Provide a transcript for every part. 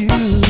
you.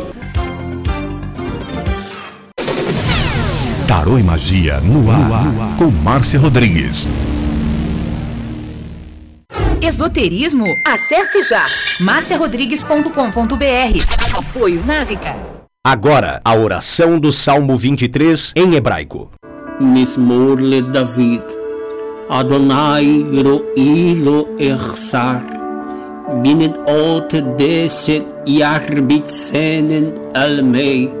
Tarô e Magia no ar, no ar, com Márcia Rodrigues. Esoterismo? Acesse já marciarodrigues.com.br. Apoio Návica. Agora, a oração do Salmo 23 em hebraico. Mismor David. Adonai ro'ilo echsar. Binet ot deset yarbitzenen almei.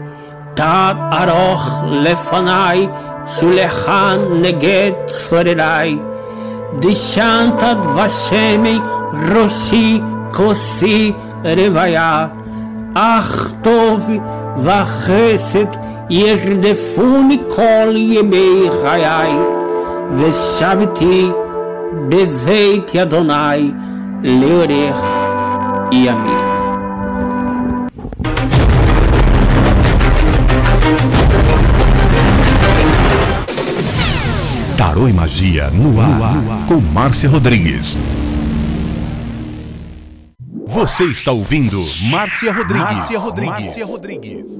תת ארוך לפניי, שולחן נגד צורריי. דשנת דבשמי ראשי כוסי רוויה. אך טוב וחסד ירדפוני כל ימי חיי. ושבתי בבית אדוני לאורך ימים. Tarô e Magia no ar, no ar, com Márcia Rodrigues. Você está ouvindo Márcia Rodrigues. Márcia Rodrigues. Márcia Rodrigues.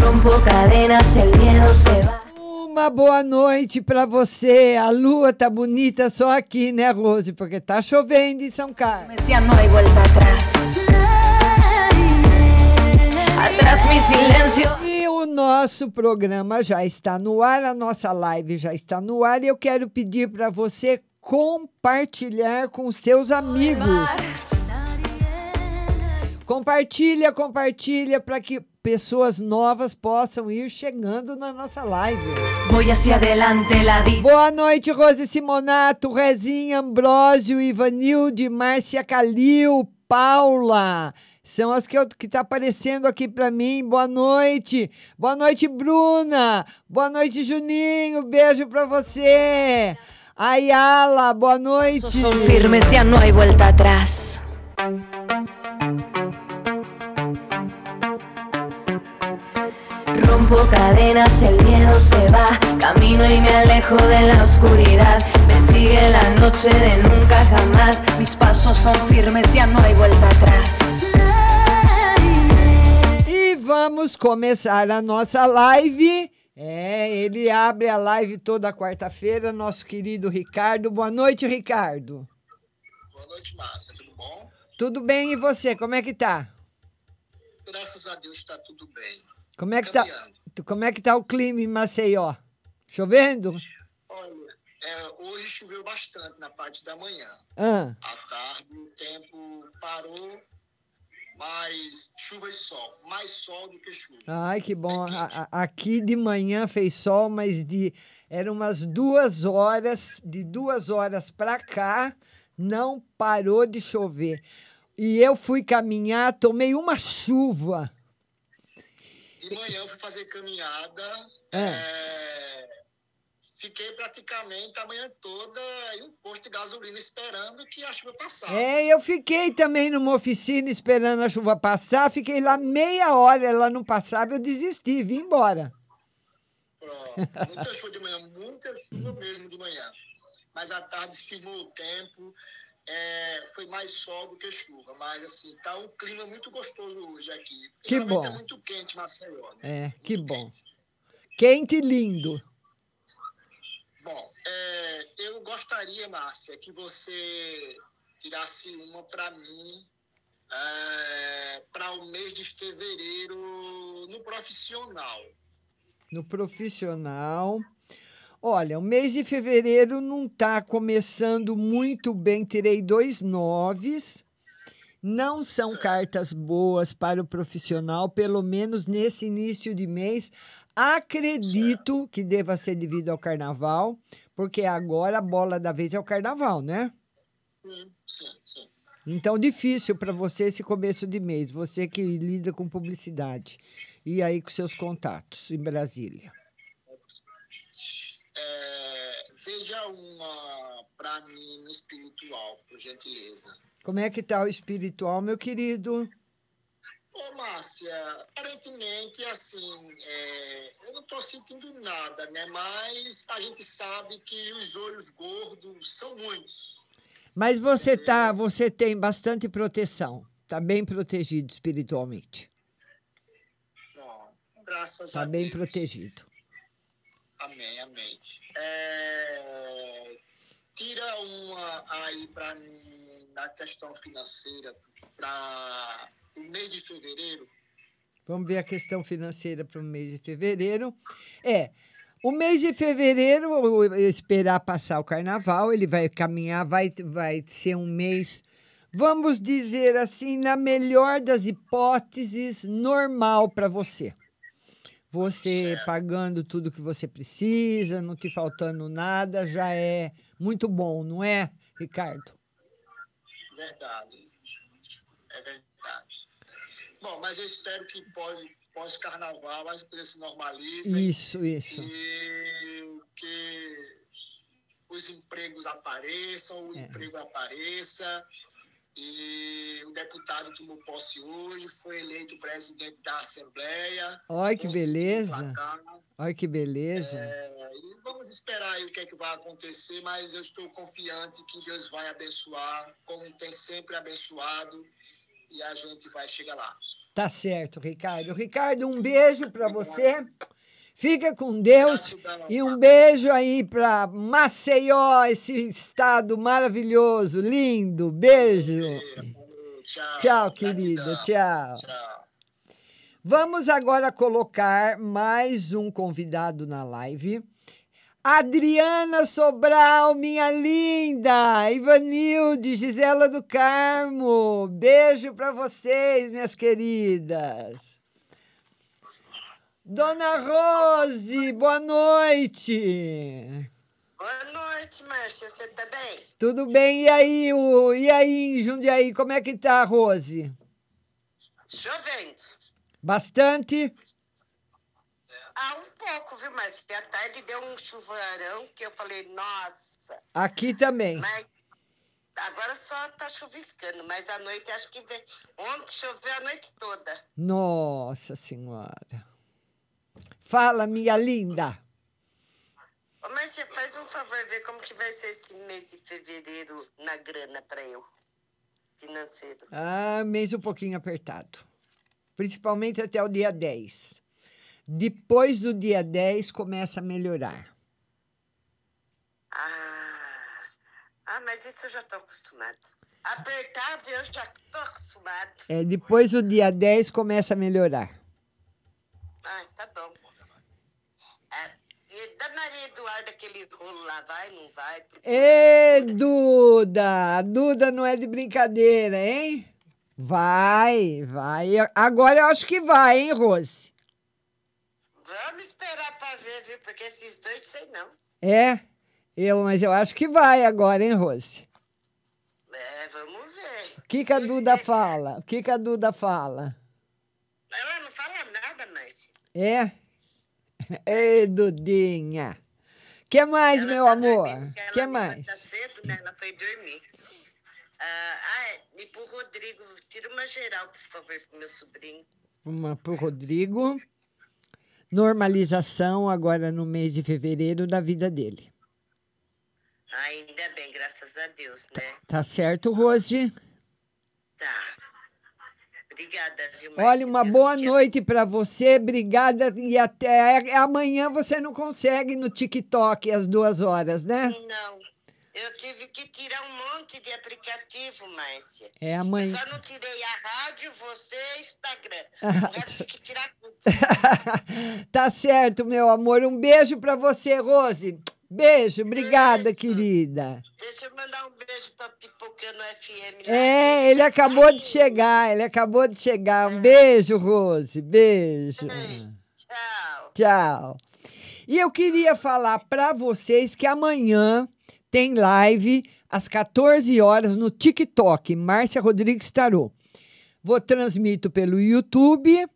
Rompo cadenas, el miedo se va. Uma boa noite para você. A lua tá bonita só aqui, né, Rose? Porque tá chovendo em São Carlos. Atrás. Atrás E o nosso programa já está no ar, a nossa live já está no ar e eu quero pedir para você compartilhar com seus amigos. Compartilha, compartilha para que pessoas novas possam ir chegando na nossa live. Boa noite, Rose Simonato, Rezinha, Ambrósio, Ivanilde, Márcia Calil, Paula. São as que, eu, que tá aparecendo aqui para mim. Boa noite. Boa noite, Bruna. Boa noite, Juninho. Beijo para você. Ayala, boa noite. Son firmes, ya no hay vuelta atrás. Rompo cadenas, el miedo se va. Camino y me alejo de la oscuridad. Me sigue la noche de nunca jamás. Mis pasos son firmes, ya no hay vuelta atrás. Vamos começar a nossa live. É, ele abre a live toda quarta-feira, nosso querido Ricardo. Boa noite, Ricardo. Boa noite, Márcia. Tudo bom? Tudo bem e você? Como é que tá? Graças a Deus está tudo bem. Como é que tá, como é que tá o clima em Maceió? Chovendo? Olha, é, hoje choveu bastante na parte da manhã. Ah, À tarde o tempo parou, mas chuva e sol. Mais sol do que chuva. ai, que bom. A- a- aqui de manhã fez sol, mas de eram umas duas horas, de duas horas para cá, não parou de chover. E eu fui caminhar, tomei uma chuva. De manhã eu fui fazer caminhada. É. é, fiquei praticamente a manhã toda em um posto de gasolina esperando que a chuva passasse. É, eu fiquei também numa oficina esperando a chuva passar, fiquei lá meia hora, ela não passava, eu desisti, vim embora. Pronto. Muita chuva de manhã, muita chuva mesmo de manhã. Mas à tarde firmou o tempo, é, foi mais sol do que chuva. Mas assim, tá um clima muito gostoso hoje aqui. Que Geralmente bom. é muito quente Maceió. Né? É, que Muito bom. quente. Quente e lindo. Bom, é, eu gostaria, Márcia, que você tirasse uma para mim para o mês de fevereiro no profissional. No profissional. Olha, o mês de fevereiro não está começando muito bem. Terei dois noves. Não são cartas boas para o profissional, pelo menos nesse início de mês. Acredito que deva ser devido ao carnaval, porque agora a bola da vez é o carnaval, né? Sim, sim, sim. Então, difícil para você esse começo de mês, você que lida com publicidade. E aí com seus contatos em Brasília. É, veja uma para mim no espiritual, por gentileza. Como é que tá o espiritual, meu querido? Ô, Márcia, aparentemente, assim, é, eu não estou sentindo nada, né? Mas a gente sabe que os olhos gordos são muitos. Mas você tá, você tem bastante proteção. Tá bem protegido espiritualmente. Bom, graças Tá a bem Deus. protegido. Amém, amém. É, tira uma aí para mim da questão financeira para o mês de fevereiro. Vamos ver a questão financeira para o mês de fevereiro. É, o mês de fevereiro, esperar passar o carnaval, ele vai caminhar, vai, vai ser um mês, vamos dizer assim, na melhor das hipóteses, normal para você. Você certo. pagando tudo que você precisa, não te faltando nada, já é muito bom, não é, Ricardo? Verdade. Bom, mas eu espero que pós-carnaval as coisas se normalizem. Isso, isso. E que os empregos apareçam, o é. emprego apareça. E o deputado tomou posse hoje, foi eleito presidente da Assembleia. Olha que beleza. Olha que beleza. É, vamos esperar aí o que é que vai acontecer, mas eu estou confiante que Deus vai abençoar, como tem sempre abençoado, e a gente vai chegar lá. Tá certo, Ricardo. Ricardo, um beijo para você. Fica com Deus e um beijo aí para Maceió, esse estado maravilhoso, lindo. Beijo. Tchau, tchau querida. Tchau. tchau. Vamos agora colocar mais um convidado na live. Adriana Sobral, minha linda, Ivanilde, Gisela do Carmo, beijo para vocês, minhas queridas. Dona Rose, boa noite. Boa noite, Márcia, você tá bem? Tudo bem, e aí, o, e aí em Jundiaí, como é que tá, Rose? Chovendo. Bastante? Ah, um pouco, viu, mas à tarde deu um chuvarão que eu falei, nossa. Aqui também. Mas agora só tá chuviscando, mas à noite acho que vem. Ontem choveu a noite toda. Nossa Senhora. Fala, minha linda. Ô, Márcia, faz um favor, ver como que vai ser esse mês de fevereiro na grana para eu, financeiro. Ah, mês um pouquinho apertado. Principalmente até o dia 10. Depois do dia 10 começa a melhorar. Ah, ah mas isso eu já estou acostumado. Apertado eu já estou acostumado. É, depois do dia 10 começa a melhorar. Ah, tá bom. É, e da Maria Eduarda, aquele rolo lá, vai, não vai? Ê, Duda! A Duda não é de brincadeira, hein? Vai, vai. Agora eu acho que vai, hein, Rose? Vamos esperar pra ver, viu? Porque esses dois sei não. É, eu, mas eu acho que vai agora, hein, Rose? É, vamos ver. O que, que a Duda fala? O que, que a Duda fala? Ela não fala nada, Márcia. É? Ei, Dudinha. que mais, ela meu tá amor? O que mais? Tá cedo, né? Ela foi dormir. Ah, ah, e pro Rodrigo, tira uma geral, por favor, pro meu sobrinho. Uma pro Rodrigo normalização agora no mês de fevereiro da vida dele. Ainda bem, graças a Deus, né? Tá certo, Rose? Tá. Obrigada, viu, Olha, uma Deus boa noite para você, obrigada e até amanhã você não consegue no TikTok às duas horas, né? Não, eu tive que tirar um monte de aplicativo, Márcia. É amanhã. Eu só não tirei a rádio, você e Instagram. O resto que tirar tudo. tá certo, meu amor. Um beijo para você, Rose. Beijo, obrigada, beijo. querida. Deixa eu mandar um beijo para Pipocando FM. É, ele acabou de chegar, ele acabou de chegar. Um beijo, Rose. Beijo. beijo. Tchau. Tchau. E eu queria falar para vocês que amanhã tem live às 14 horas no TikTok, Márcia Rodrigues Tarô. Vou transmito pelo YouTube,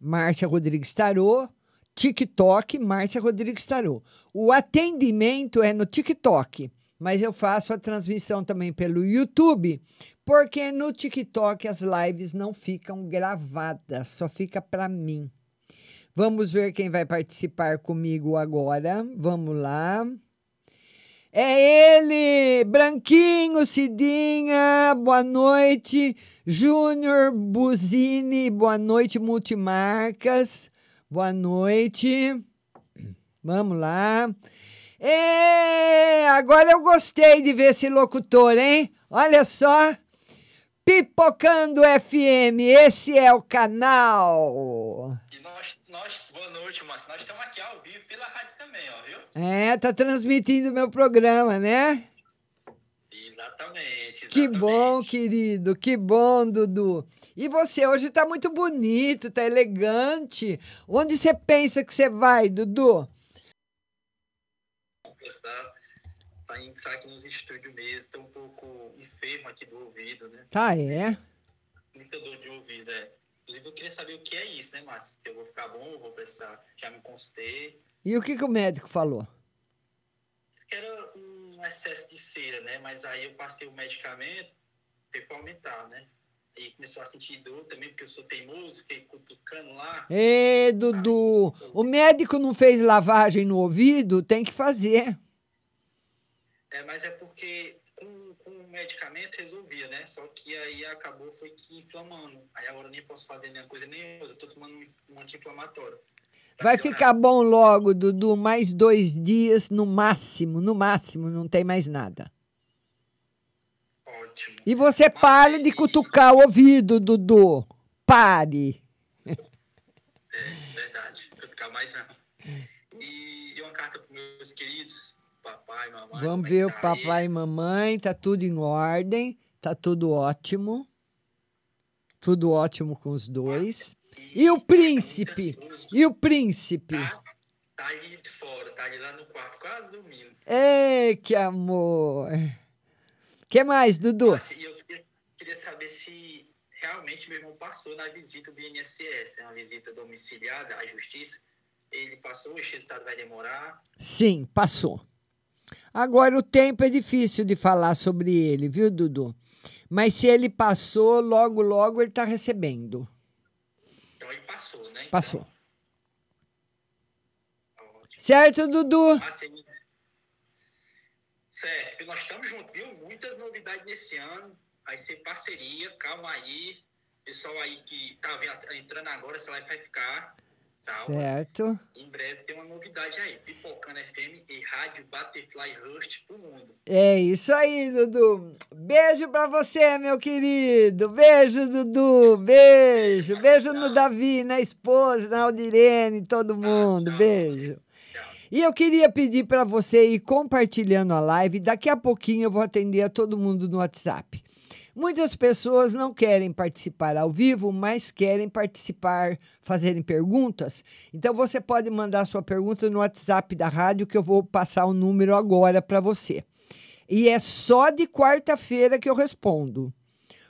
Márcia Rodrigues Tarô, TikTok, Márcia Rodrigues Tarô. O atendimento é no TikTok, mas eu faço a transmissão também pelo YouTube, porque no TikTok as lives não ficam gravadas, só fica para mim. Vamos ver quem vai participar comigo agora. Vamos lá. É ele, Branquinho Cidinha, boa noite. Júnior Buzini, boa noite. Multimarcas, boa noite. Vamos lá. É, agora eu gostei de ver esse locutor, hein? Olha só. Pipocando FM, esse é o canal. E nós, nós boa noite, Márcio. Nós estamos aqui ao vivo pela rádio também, ó, viu? É, tá transmitindo meu programa, né? Exatamente, exatamente. Que bom, querido, que bom, Dudu. E você hoje tá muito bonito, tá elegante. Onde você pensa que você vai, Dudu? Tá, tá, tá aqui nos estúdios mesmo, tô um pouco enfermo aqui do ouvido, né? Tá, é? Muita dor de ouvido, é. Inclusive, eu queria saber o que é isso, né, Márcio? Se eu vou ficar bom, vou precisar. Já me consultei. E o que, que o médico falou? Que era um excesso de cera, né? Mas aí eu passei o medicamento, foi aumentar, né? Aí começou a sentir dor também, porque eu sou teimoso, fiquei cutucando lá. Ê, Dudu, o médico não fez lavagem no ouvido? Tem que fazer. É, mas é porque com, com o medicamento resolvia, né? Só que aí acabou foi que inflamando. Aí agora eu nem posso fazer nenhuma coisa nem outra. Eu tô tomando um anti-inflamatório. Vai ficar bom logo, Dudu. Mais dois dias no máximo, no máximo, não tem mais nada. Ótimo. E você pare de cutucar o ouvido, Dudu. Pare. É verdade. Cutucar mais não. E uma carta para meus queridos, papai, mamãe. Vamos ver o tá papai e mamãe. Tá tudo em ordem. Tá tudo ótimo. Tudo ótimo com os dois. E o príncipe? E o príncipe? Tá, tá aí de fora, tá ali lá no quarto, quase dormindo. Ei, que amor! que mais, Dudu? Eu queria, saber se realmente meu irmão passou na visita do INSS, é uma visita domiciliar à justiça. Ele passou, esse estado vai demorar? Sim, passou. Agora, o tempo é difícil de falar sobre ele, viu, Dudu? Mas se ele passou, logo, logo ele está recebendo. Então ele passou, né? Passou. Então... Certo, Dudu? Certo, nós estamos juntos, viu? Muitas novidades nesse ano. Vai ser parceria, calma aí. Pessoal aí que tá entrando agora, live vai ficar. Certo. Em breve tem uma novidade aí. Pipocando FM e Rádio Butterfly Rust pro mundo. É isso aí, Dudu. Beijo pra você, meu querido. Beijo, Dudu. Beijo. Beijo no Davi, na esposa, na Aldirene, todo mundo. Beijo. E eu queria pedir para você ir compartilhando a live. Daqui a pouquinho eu vou atender a todo mundo no WhatsApp. Muitas pessoas não querem participar ao vivo, mas querem participar, fazerem perguntas. Então você pode mandar sua pergunta no WhatsApp da rádio, que eu vou passar o número agora para você. E é só de quarta-feira que eu respondo.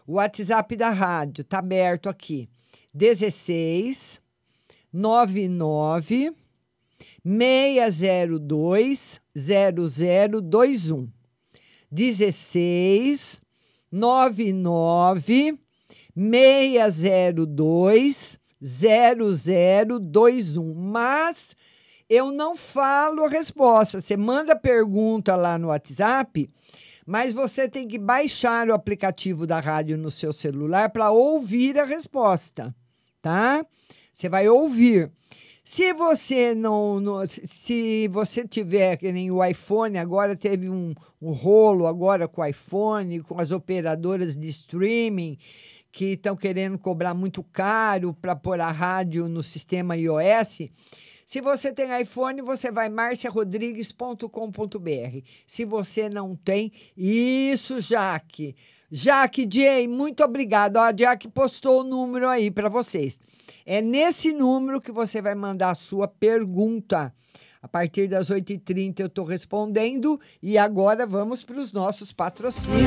O WhatsApp da rádio está aberto aqui. 16 99 602 0021. 16 99 602 0021. Mas eu não falo a resposta. Você manda pergunta lá no WhatsApp, mas você tem que baixar o aplicativo da rádio no seu celular para ouvir a resposta, tá? Você vai ouvir. Se você não, não, se você tiver que nem o iPhone agora teve um, um rolo agora com o iPhone, com as operadoras de streaming que estão querendo cobrar muito caro para pôr a rádio no sistema iOS. Se você tem iPhone, você vai marciarodrigues.com.br. Se você não tem, isso, Jaque. Jaque J, muito obrigado. A Jaque postou o número aí para vocês. É nesse número que você vai mandar a sua pergunta. A partir das 8h30 eu estou respondendo. E agora vamos para os nossos patrocínios.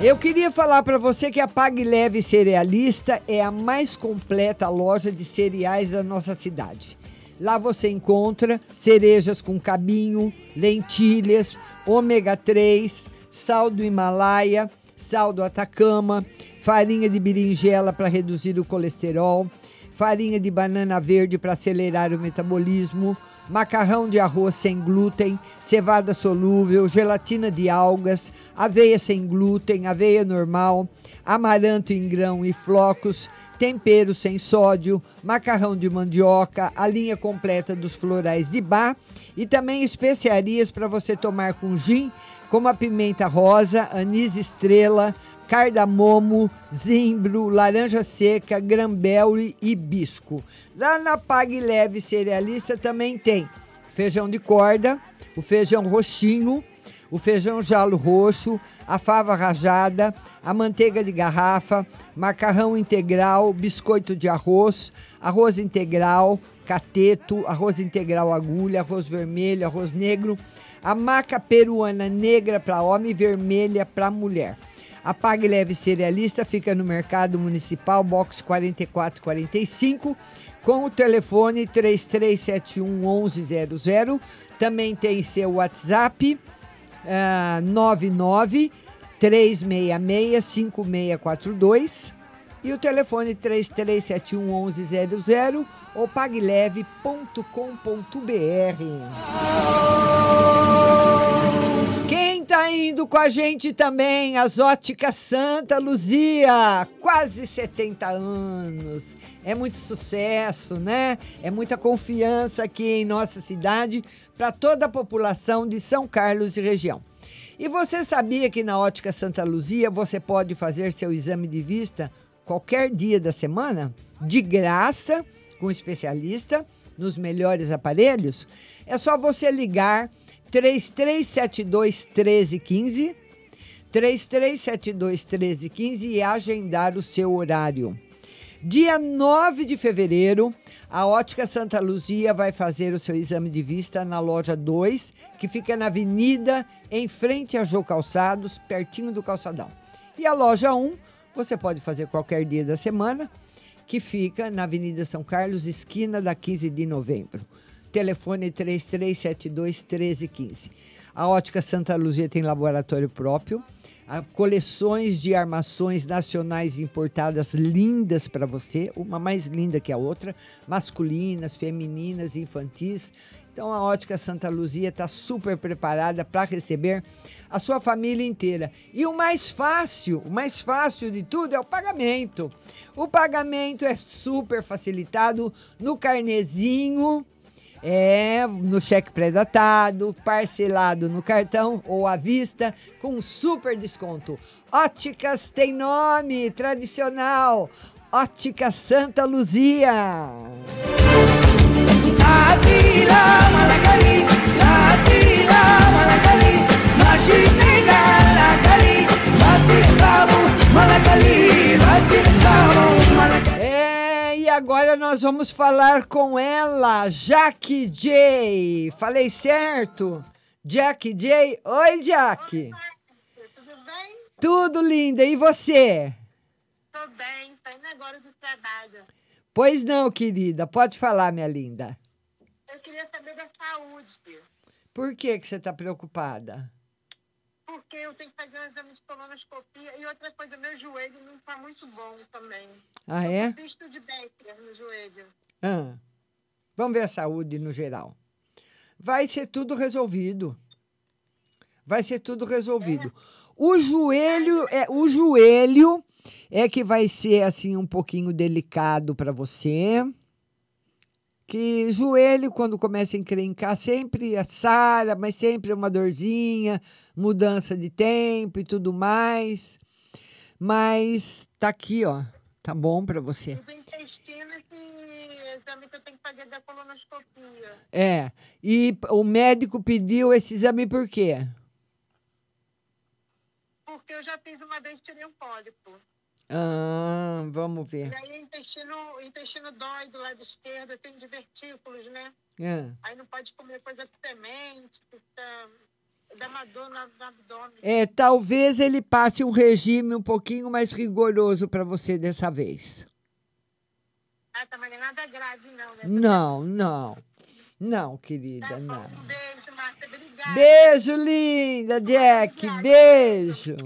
Eu queria falar para você que a Pague Leve Cerealista é a mais completa loja de cereais da nossa cidade. Lá você encontra cerejas com cabinho, lentilhas, ômega 3, sal do Himalaia, sal do Atacama, farinha de berinjela para reduzir o colesterol, farinha de banana verde para acelerar o metabolismo, macarrão de arroz sem glúten, cevada solúvel, gelatina de algas, aveia sem glúten, aveia normal, amaranto em grão e flocos, tempero sem sódio, macarrão de mandioca, a linha completa dos florais de bar e também especiarias para você tomar com gin, como a pimenta rosa, anis estrela, cardamomo, zimbro, laranja seca, grambel e hibisco. Lá na Pag Leve Cerealista também tem feijão de corda, o feijão roxinho, o feijão jalo roxo, a fava rajada, a manteiga de garrafa, macarrão integral, biscoito de arroz, arroz integral, cateto, arroz integral agulha, arroz vermelho, arroz negro, a maca peruana negra para homem e vermelha para mulher. A Pague Leve Cerealista fica no Mercado Municipal, box 4445, com o telefone 3371 1100. Também tem seu WhatsApp, uh, 99 366 5642 e o telefone 3371 1100 ou pagleve.com.br. Quem tá indo com a gente também? As Óticas Santa Luzia, quase 70 anos. É muito sucesso, né? É muita confiança aqui em nossa cidade para toda a população de São Carlos e região. E você sabia que na Ótica Santa Luzia você pode fazer seu exame de vista qualquer dia da semana? De graça, com especialista, nos melhores aparelhos? É só você ligar 3372 1315, 3372 1315 e agendar o seu horário. Dia 9 de fevereiro, a Ótica Santa Luzia vai fazer o seu exame de vista na loja 2, que fica na Avenida, em frente a Jô Calçados, pertinho do calçadão. E a loja 1, você pode fazer qualquer dia da semana, que fica na Avenida São Carlos, esquina da 15 de novembro. Telefone 3372 1315. A Ótica Santa Luzia tem laboratório próprio coleções de armações nacionais importadas lindas para você, uma mais linda que a outra, masculinas, femininas, infantis. Então a Ótica Santa Luzia está super preparada para receber a sua família inteira. E o mais fácil, o mais fácil de tudo é o pagamento. O pagamento é super facilitado no carnezinho é, no cheque pré-datado, parcelado no cartão ou à vista, com super desconto. Óticas tem nome tradicional. Ótica Santa Luzia. É, e agora nós vamos falar com ela, Jack J. Falei certo? Jack J. Oi, Jack. Oi, tudo bem? Tudo linda. E você? Tô bem, saindo agora do trabalho. Pois não, querida. Pode falar, minha linda. Queria saber da saúde. Por que, que você está preocupada? Porque eu tenho que fazer um exame de colonoscopia e outra coisa, meu joelho não está muito bom também. Ah, é? Visto de Becker no joelho. Ah, vamos ver a saúde no geral. Vai ser tudo resolvido. Vai ser tudo resolvido. O joelho é o joelho é que vai ser assim um pouquinho delicado para você. Que joelho, quando começa a encrencar, sempre sara, mas sempre uma dorzinha, mudança de tempo e tudo mais. Mas tá aqui, ó. Tá bom para você. E do intestino, esse exame que eu tenho que fazer da colonoscopia. É. E o médico pediu esse exame por quê? Porque eu já fiz uma vez, tirei um pólipo. Ah, vamos ver. E aí o intestino, o intestino dói do lado esquerdo, tem divertículos, né? É. Aí não pode comer coisa com semente, fica, dá uma dor no, no abdômen. É, talvez ele passe um regime um pouquinho mais rigoroso para você dessa vez. Ah, tá, mas não é nada grave, não, né? Não, não. Não, querida, Tá não. um beijo, Márcia, obrigada. Beijo, linda, Jack. Beijo.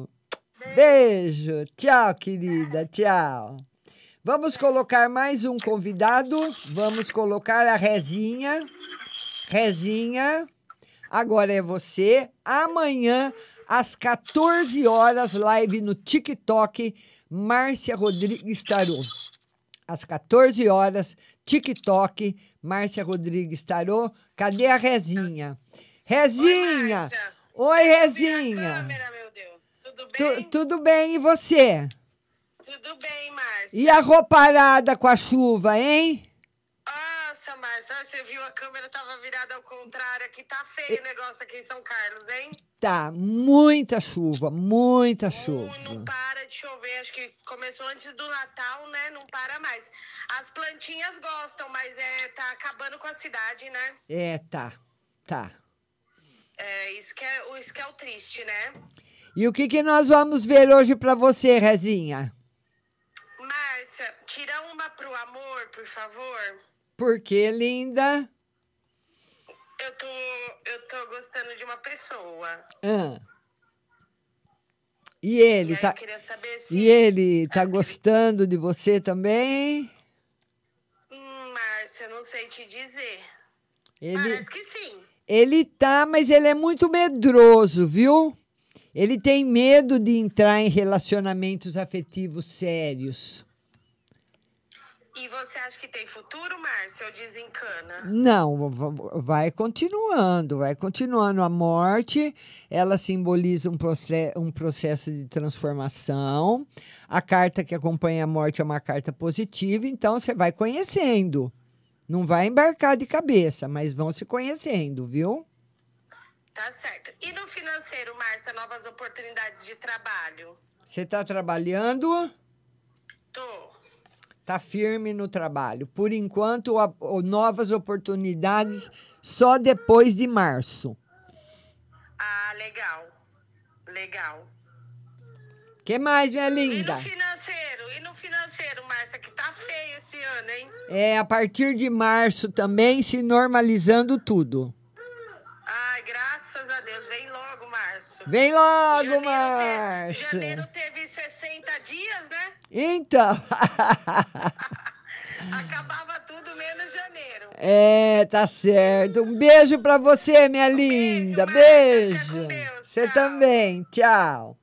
Beijo. Tchau, querida. Tchau. Vamos colocar mais um convidado. Vamos colocar a Rezinha. Rezinha, agora é você. Amanhã, às 14 horas, live no TikTok, Márcia Rodrigues Tarô. Às 14 horas, TikTok, Márcia Rodrigues Tarô. Cadê a Rezinha? Rezinha! Oi, Rezinha! Câmera, meu Tudo Tu- bem? tudo bem, e você? Tudo bem, Márcia. E a roupa arada com a chuva, hein? Nossa, Márcia, você viu a câmera tava virada ao contrário aqui. Tá feio o negócio aqui em São Carlos, hein? Tá, muita chuva, muita chuva. Não para de chover. Acho que começou antes do Natal, né? Não para mais. As plantinhas gostam, mas é, tá acabando com a cidade, né? É, tá, tá. É, isso que é, isso que é o triste, né? E o que, que nós vamos ver hoje pra você, Rezinha? Márcia, tira uma pro amor, por favor. Por que, linda? Eu tô, eu tô gostando de uma pessoa. Ah. E ele E tá. eu queria saber se- E ele tá gostando de você também? Hum, Márcia, não sei te dizer. Ele, Parece que sim. ele tá, mas ele é muito medroso, viu? Ele tem medo de entrar em relacionamentos afetivos sérios. E você acha que tem futuro, Márcia, ou desencana? Não, va- vai continuando, vai continuando. A morte, ela simboliza um, proce- um processo de transformação. A carta que acompanha a morte é uma carta positiva, então você vai conhecendo. Não vai embarcar de cabeça, mas vão se conhecendo, viu? Tá certo. E no financeiro, Márcia, novas oportunidades de trabalho? Você está trabalhando? Tô. Tá firme no trabalho. Por enquanto, a- o- novas oportunidades só depois de março. Ah, legal. Legal. que mais, minha E linda? no financeiro? E no financeiro, Márcia, que tá feio esse ano, hein? É, a partir de março também se normalizando tudo. Ai, graças a Deus. Vem logo, Márcio. Vem logo, Janeiro Márcia. Teve, janeiro teve 60 dias, né? Então. Acabava tudo menos janeiro. é, tá certo. Um beijo pra você, minha linda. Beijo. Você também. Tchau.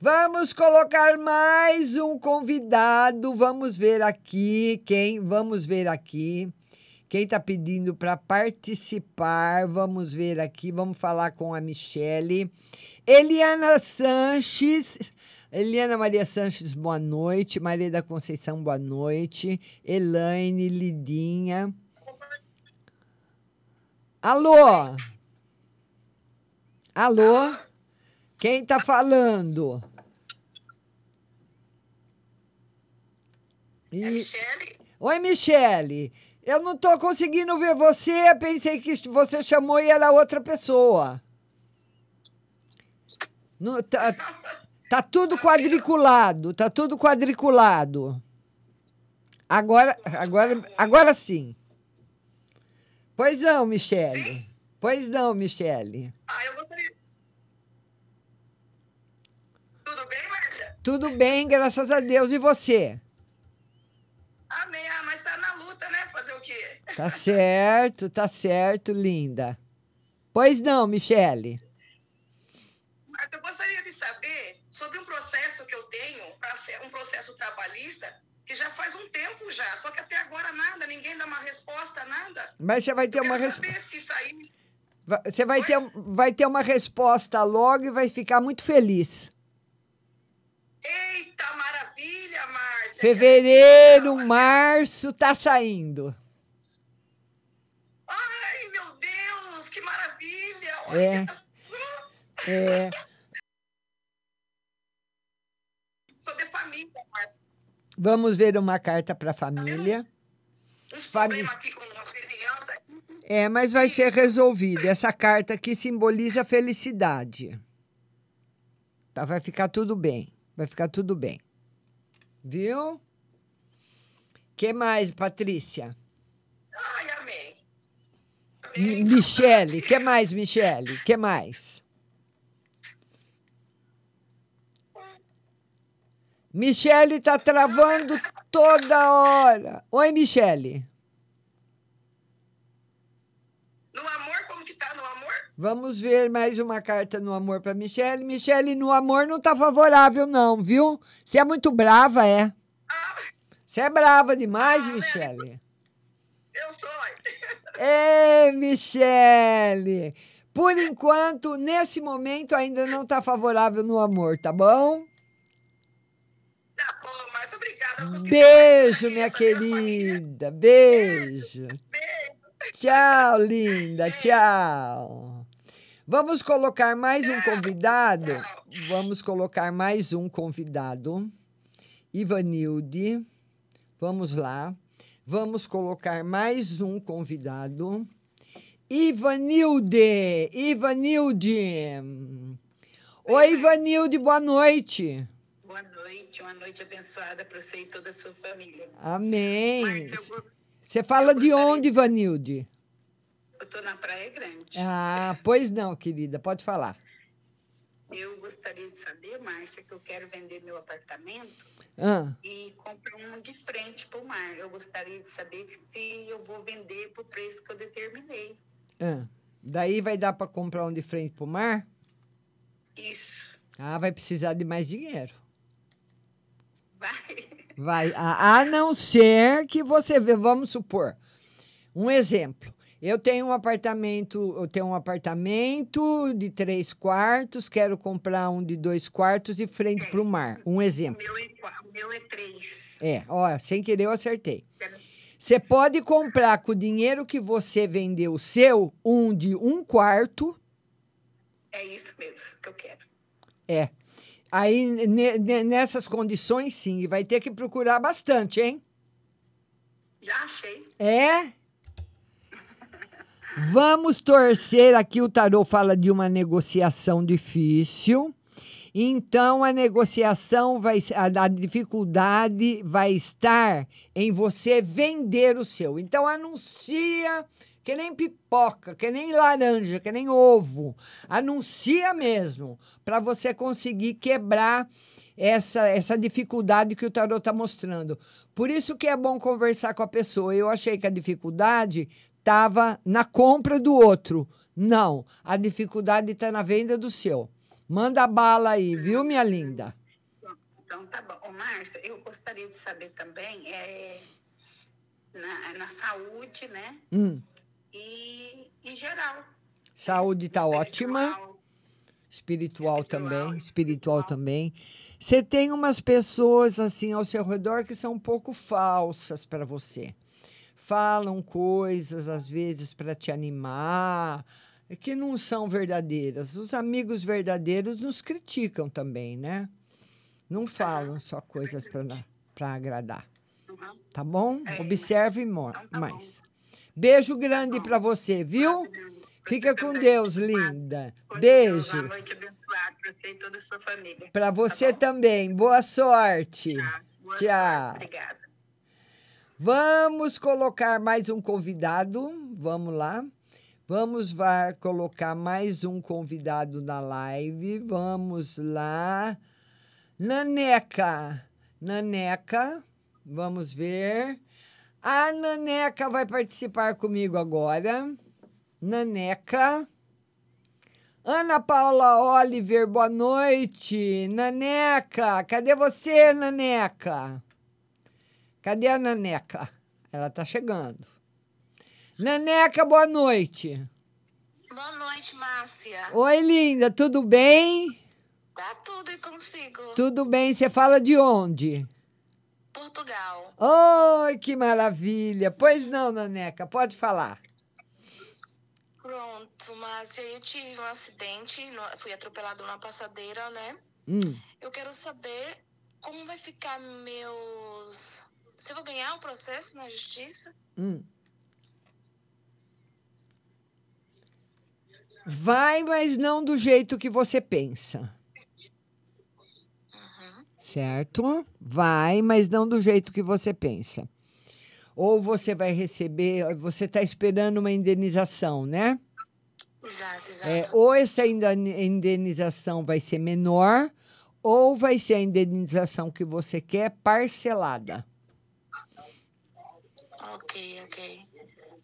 Vamos colocar mais um convidado. Vamos ver aqui quem. Vamos ver aqui. Quem está pedindo para participar? Vamos ver aqui. Vamos falar com a Michele. Eliana Sanches. Eliana Maria Sanches, boa noite. Maria da Conceição, boa noite. Elaine, Lidinha. Alô? Alô? Quem tá falando? E... Oi, Michele. Eu não tô conseguindo ver você. Pensei que você chamou e era outra pessoa. Não, tá, tá tudo quadriculado. Tá tudo quadriculado. Agora, agora, agora sim. Pois não, Michele. Pois não, Michele. Tudo bem, Márcia? Tudo bem, graças a Deus. E você? Amém. Ah, mas tá na luta, né? Fazer o quê? Tá certo, tá certo, linda. Pois não, Michele. Mas eu gostaria de saber sobre um processo que eu tenho, pra ser um processo trabalhista, que já faz um tempo já, só que até agora nada, ninguém dá uma resposta, nada. Mas você vai ter Eu uma resposta. Você vai ter, vai ter uma resposta logo e vai ficar muito feliz. Eita, maravilha, Márcia. Fevereiro, março, tá saindo. Ai, meu Deus, que maravilha. É. É. Sobre família, Márcia. Vamos ver uma carta para família. Um a. É, mas vai ser resolvido. Essa carta aqui simboliza felicidade. Tá, vai ficar tudo bem. Vai ficar tudo bem. Viu? Que mais, Patrícia? Ai, amém. Mi- Michele, que mais, Michele? Que mais? Michele tá travando toda hora. Oi, Michele. No amor Vamos ver mais uma carta no amor para Michele. Michele, no amor não tá favorável, não, viu? Você é muito brava, é? Você é brava demais, Michele. Eu sou. Ê, Michele! Por enquanto, nesse momento, ainda não tá favorável no amor, tá bom? Tá bom, mas obrigada. Beijo, minha querida. Beijo. Tchau, linda. Tchau. Vamos colocar mais um convidado. Vamos colocar mais um convidado. Ivanilde. Vamos lá. Vamos colocar mais um convidado. Ivanilde. Ivanilde. Oi, Ivanilde, boa noite. Noite, uma noite abençoada para você e toda a sua família. Amém. Você fala de onde, Ivanilde? Eu estou na Praia Grande. Ah, pois não, querida, pode falar. Eu gostaria de saber, Márcia, que eu quero vender meu apartamento Ah, e comprar um de frente para o mar. Eu gostaria de saber se eu vou vender por preço que eu determinei. ah. Daí vai dar para comprar um de frente pro mar? Isso. Ah, vai precisar de mais dinheiro. Vai. Vai, a, a não ser que você vê, vamos supor, um exemplo. Eu tenho um apartamento, eu tenho um apartamento de três quartos, quero comprar um de dois quartos de frente para o mar. Um exemplo. O meu é, o meu é três. É, ó, sem querer eu acertei. Você pode comprar com o dinheiro que você vendeu o seu, um de um quarto, É isso mesmo que eu quero. é. Aí, ne- ne- nessas condições, sim, e vai ter que procurar bastante, hein? Já achei. É? Vamos torcer. Aqui o tarô fala de uma negociação difícil. Então a negociação vai a dificuldade vai estar em você vender o seu. Então anuncia que nem pipoca, que nem laranja, que nem ovo. Anuncia mesmo para você conseguir quebrar essa, essa dificuldade que o tarot está mostrando. Por isso que é bom conversar com a pessoa. Eu achei que a dificuldade estava na compra do outro. Não, a dificuldade está na venda do seu. Manda bala aí, viu, minha linda? Então tá bom. Ô, Márcia, eu gostaria de saber também é, na, na saúde, né? Hum, E em geral. saúde está ótima. Espiritual, também, espiritual também. Você tem umas pessoas assim ao seu redor que são um pouco falsas para você. Falam coisas às vezes para te animar, que não são verdadeiras. Os amigos verdadeiros nos criticam também, né? Não falam só coisas para agradar. Tá bom? Observe mo- mais. Beijo grande para você, viu? Fica com Deus, linda. Beijo. Boa noite abençoada para você e toda a sua família. Para você também. Boa sorte. Boa Tchau. Obrigada. Vamos colocar mais um convidado. Vamos lá. Vamos vai colocar mais um convidado na live. Vamos lá. Naneca. Naneca. Vamos ver. A Naneca vai participar comigo agora. Naneca. Ana Paula Oliver, boa noite. Naneca, cadê você, Naneca? Cadê a Naneca? Ela tá chegando. Naneca, boa noite. Boa noite, Márcia. Oi, linda, tudo bem? Tá tudo e consigo. Tudo bem, você fala de onde? Portugal. Oi, que maravilha. Pois não, Naneca, pode falar. Pronto, Márcia, eu tive um acidente, fui atropelado numa passadeira, né? Hum. Eu quero saber como vai ficar meus. Se eu vou ganhar um processo na justiça? Hum. Vai, mas não do jeito que você pensa. Certo? Vai, mas não do jeito que você pensa. Ou você vai receber, você está esperando uma indenização, né? Exato, exato. É, ou essa indenização vai ser menor, ou vai ser a indenização que você quer parcelada. Ok, ok.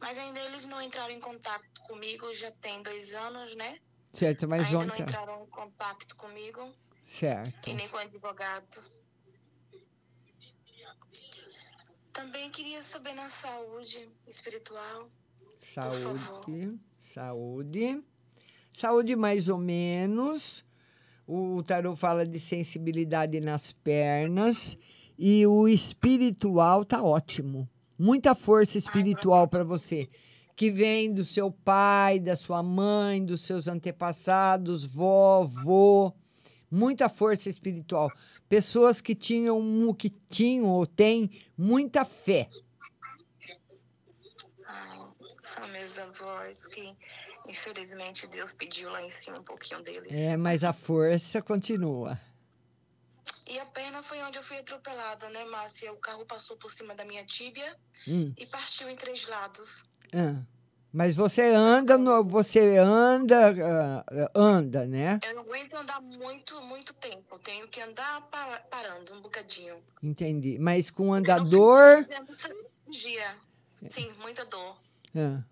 Mas ainda eles não entraram em contato comigo, já tem dois anos, né? Certo, mas ainda vão não entrar. entraram em contato comigo Certo. e nem com advogado. Também queria saber na saúde espiritual. Saúde, saúde. Saúde mais ou menos. O tarô fala de sensibilidade nas pernas e o espiritual tá ótimo. Muita força espiritual para você, que vem do seu pai, da sua mãe, dos seus antepassados, vovô. Muita força espiritual. Pessoas que tinham, que tinham ou têm muita fé. São meus avós que, infelizmente, Deus pediu lá em cima um pouquinho deles. É, mas a força continua. E a pena foi onde eu fui atropelada, né, Márcia? O carro passou por cima da minha tíbia Hum. e partiu em três lados. Ah, Mas você anda, no- você anda, ah, anda, né? Eu não aguento andar muito, muito tempo. Tenho que andar pa- parando um bocadinho. Entendi. Mas com andador. Cirurgia. Sim, muita dor. ah.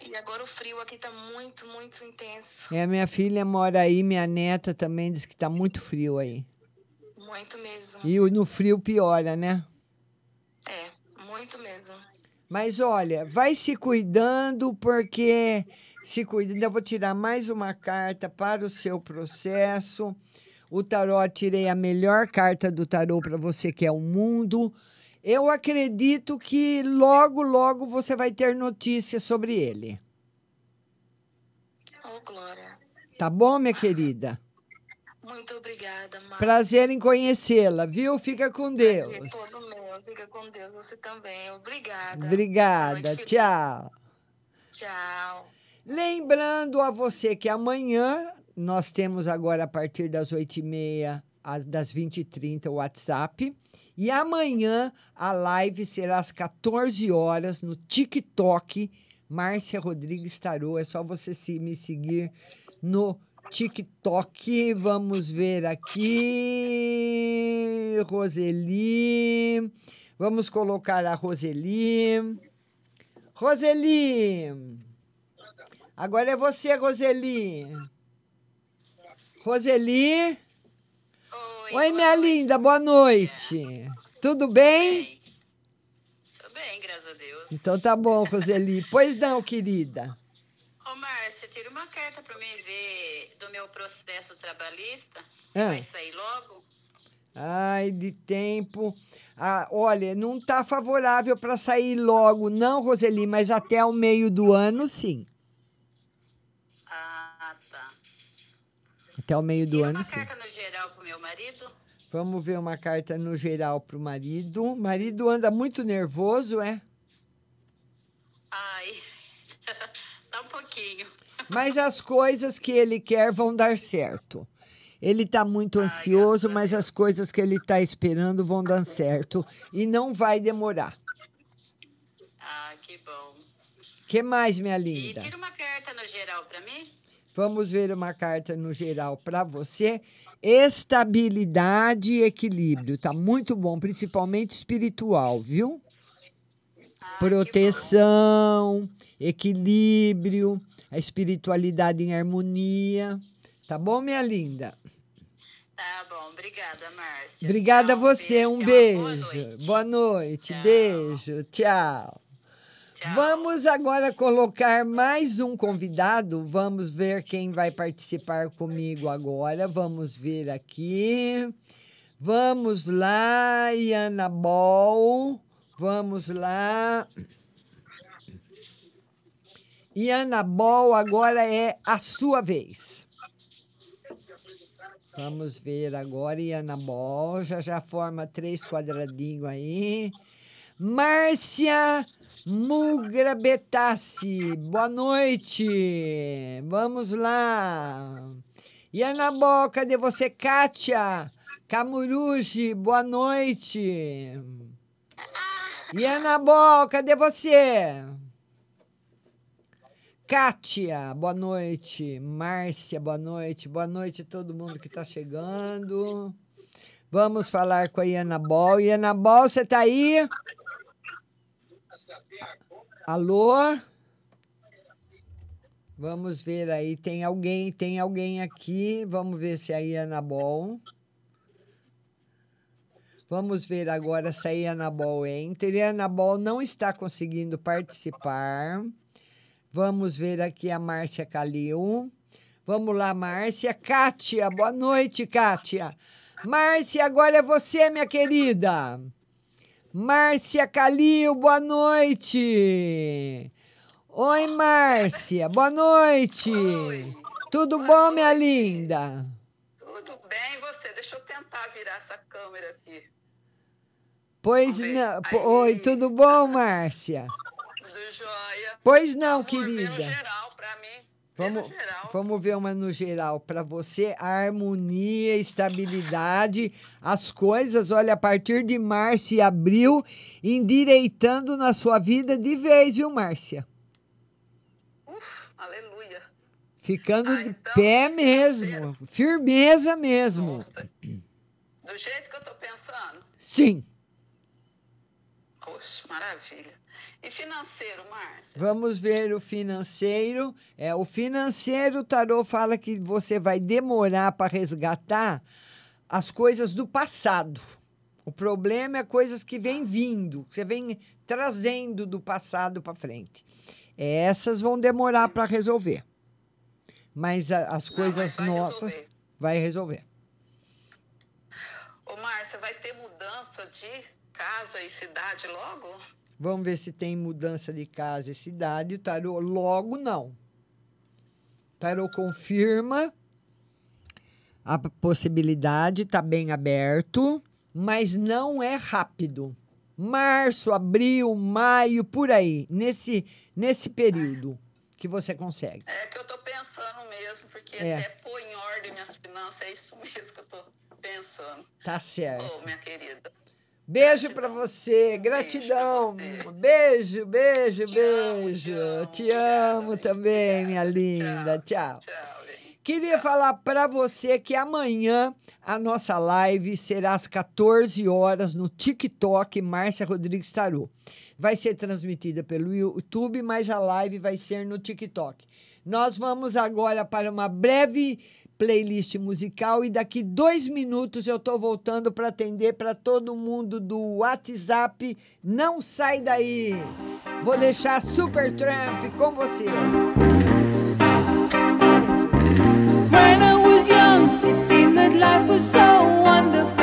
E agora o frio aqui tá muito, muito intenso. É, minha filha mora aí, minha neta também diz que tá muito frio aí. Muito mesmo. E no frio piora, né? É, muito mesmo. Mas olha, vai se cuidando, porque se cuidando. Eu vou tirar mais uma carta para o seu processo. O tarô, tirei a melhor carta do tarô para você, que é o mundo. Eu acredito que logo, logo você vai ter notícias sobre ele. Oh, Glória. Tá bom, minha querida? Muito obrigada, Márcia. Prazer em conhecê-la, viu? Fica com Deus. Meu. Fica com Deus, você também. Obrigada. Obrigada. Noite, Tchau. Tchau. Lembrando a você que amanhã nós temos agora a partir das 8h30, às- das 20h30 o WhatsApp. E amanhã a live será às 14 horas no TikTok. Márcia Rodrigues Tarô. É só você se, me seguir no TikTok. Vamos ver aqui. Roseli. Vamos colocar a Roseli. Roseli. Agora é você, Roseli. Roseli? Oi, minha linda, boa noite. Tudo bem? Tudo bem, graças a Deus. Então tá bom, Roseli. Pois não, querida. Uma carta pra mim ver do meu processo trabalhista. Ah. Vai sair logo? Ai, de tempo. Ah, olha, não tá favorável para sair logo, não, Roseli, mas até o meio do ano, sim. Ah, tá. Até o meio do Tira ano, uma sim. carta no geral pro meu marido? Vamos ver uma carta no geral pro marido. O marido anda muito nervoso, é? Ai. Mas as coisas que ele quer vão dar certo. Ele está muito ansioso, mas as coisas que ele está esperando vão dar certo. E não vai demorar. Ah, que bom. que mais, minha E linda? tira uma carta no geral pra mim? Vamos ver uma carta no geral para você. Estabilidade e equilíbrio. Tá muito bom, principalmente espiritual, viu? Proteção, equilíbrio, a espiritualidade em harmonia. Tá bom, minha linda? Tá bom, obrigada, Márcia. Obrigada a Tchau, você. Um beijo, beijo. Boa noite. Beijo. Tchau. Vamos agora colocar mais um convidado. Vamos ver quem vai participar comigo agora. Vamos ver aqui. Vamos lá, Iana Bol. Vamos lá. Iana Bol, agora é a sua vez. Vamos ver agora, Iana Bol. Já já forma três quadradinhos aí. Márcia Mugra Betassi, boa noite. Vamos lá. Iana Bol, cadê você? Kátia Camuruji, boa noite. Iana Bol, cadê você? Kátia, boa noite. Márcia, boa noite. Boa noite a todo mundo que está chegando. Vamos falar com a Iana Bol. Iana Bol, você está aí? Alô? Vamos ver aí, tem alguém, tem alguém aqui. Vamos ver se é Anabol. Vamos ver agora aí Anabol entra. E a Anabol não está conseguindo participar. Vamos ver aqui a Márcia Calil. Vamos lá, Márcia. Kátia, boa noite, Kátia. Márcia, agora é você, minha querida. Márcia Calil, boa noite. Oi, Márcia, boa noite. Oi. Tudo bom, minha linda? Tudo bem, você? Deixa eu tentar virar essa câmera aqui. Pois não. po- Oi, tudo bom, Márcia? Tudo jóia. Pois não, no querida. geral pra mim. Vamos, vamos ver uma no geral para você. Harmonia, estabilidade, as coisas, olha, a partir de março e abril, endireitando na sua vida de vez, viu, Márcia? Aleluia. Ficando Ah, de então, pé mesmo, firmeza mesmo. Do jeito que eu tô pensando? Sim. Poxa, maravilha. E financeiro, Márcia? Vamos ver o financeiro. É, o financeiro, o tarô fala que você vai demorar para resgatar as coisas do passado. O problema é coisas que vêm vindo, que você vem trazendo do passado para frente. Essas vão demorar para resolver. Mas a- as coisas vai novas resolver. vai resolver. Ô, Márcia, vai ter mudança de casa e cidade logo? Vamos ver se tem mudança de casa e cidade. O tarô logo não. O tarô confirma a possibilidade, está bem aberto, mas não é rápido. Março, abril, maio, por aí, nesse, nesse período que você consegue. É que eu tô pensando mesmo, porque É. até pôr em ordem minhas finanças, é isso mesmo que eu tô pensando. Tá certo. Ô, minha querida. Beijo para você, gratidão. Beijo, beijo, beijo. Te amo também, minha linda. Tchau. Queria falar para você que amanhã a nossa live será às 14 horas no TikTok Márcia Rodrigues Tarô. Vai ser transmitida pelo YouTube, mas a live vai ser no TikTok. Nós vamos agora para uma breve playlist musical e daqui dois minutos eu estou voltando para atender para todo mundo do WhatsApp. Não sai daí! Vou deixar Super Tramp com você. When I was young, it seemed that life was so wonderful.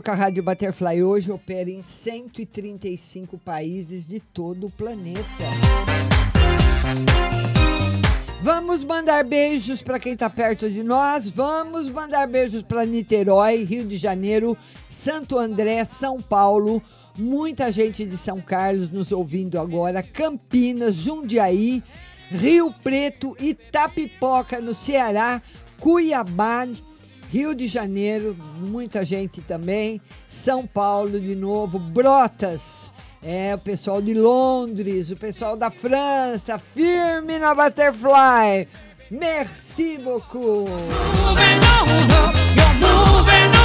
Lembrando que a Rádio Butterfly hoje opera em 135 países de todo o planeta. Vamos mandar beijos para quem está perto de nós. Vamos mandar beijos para Niterói, Rio de Janeiro, Santo André, São Paulo. Muita gente de São Carlos nos ouvindo agora. Campinas, Jundiaí, Rio Preto, Itapipoca, no Ceará, Cuiabá, Rio de Janeiro, muita gente também. São Paulo de novo, Brotas. É, o pessoal de Londres, o pessoal da França, firme na Butterfly. Merci beaucoup. Moving on moving on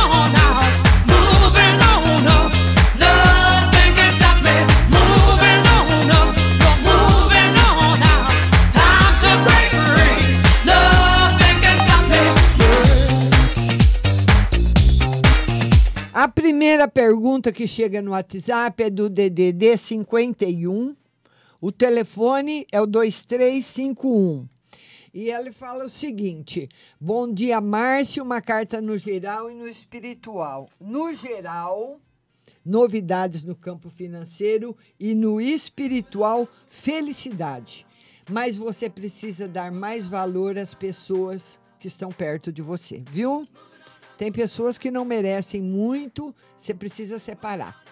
A primeira pergunta que chega no WhatsApp é do DDD 51. O telefone é o 2351. E ele fala o seguinte: Bom dia, Márcio. Uma carta no geral e no espiritual. No geral, novidades no campo financeiro e no espiritual, felicidade. Mas você precisa dar mais valor às pessoas que estão perto de você, viu? Tem pessoas que não merecem muito, você precisa separar.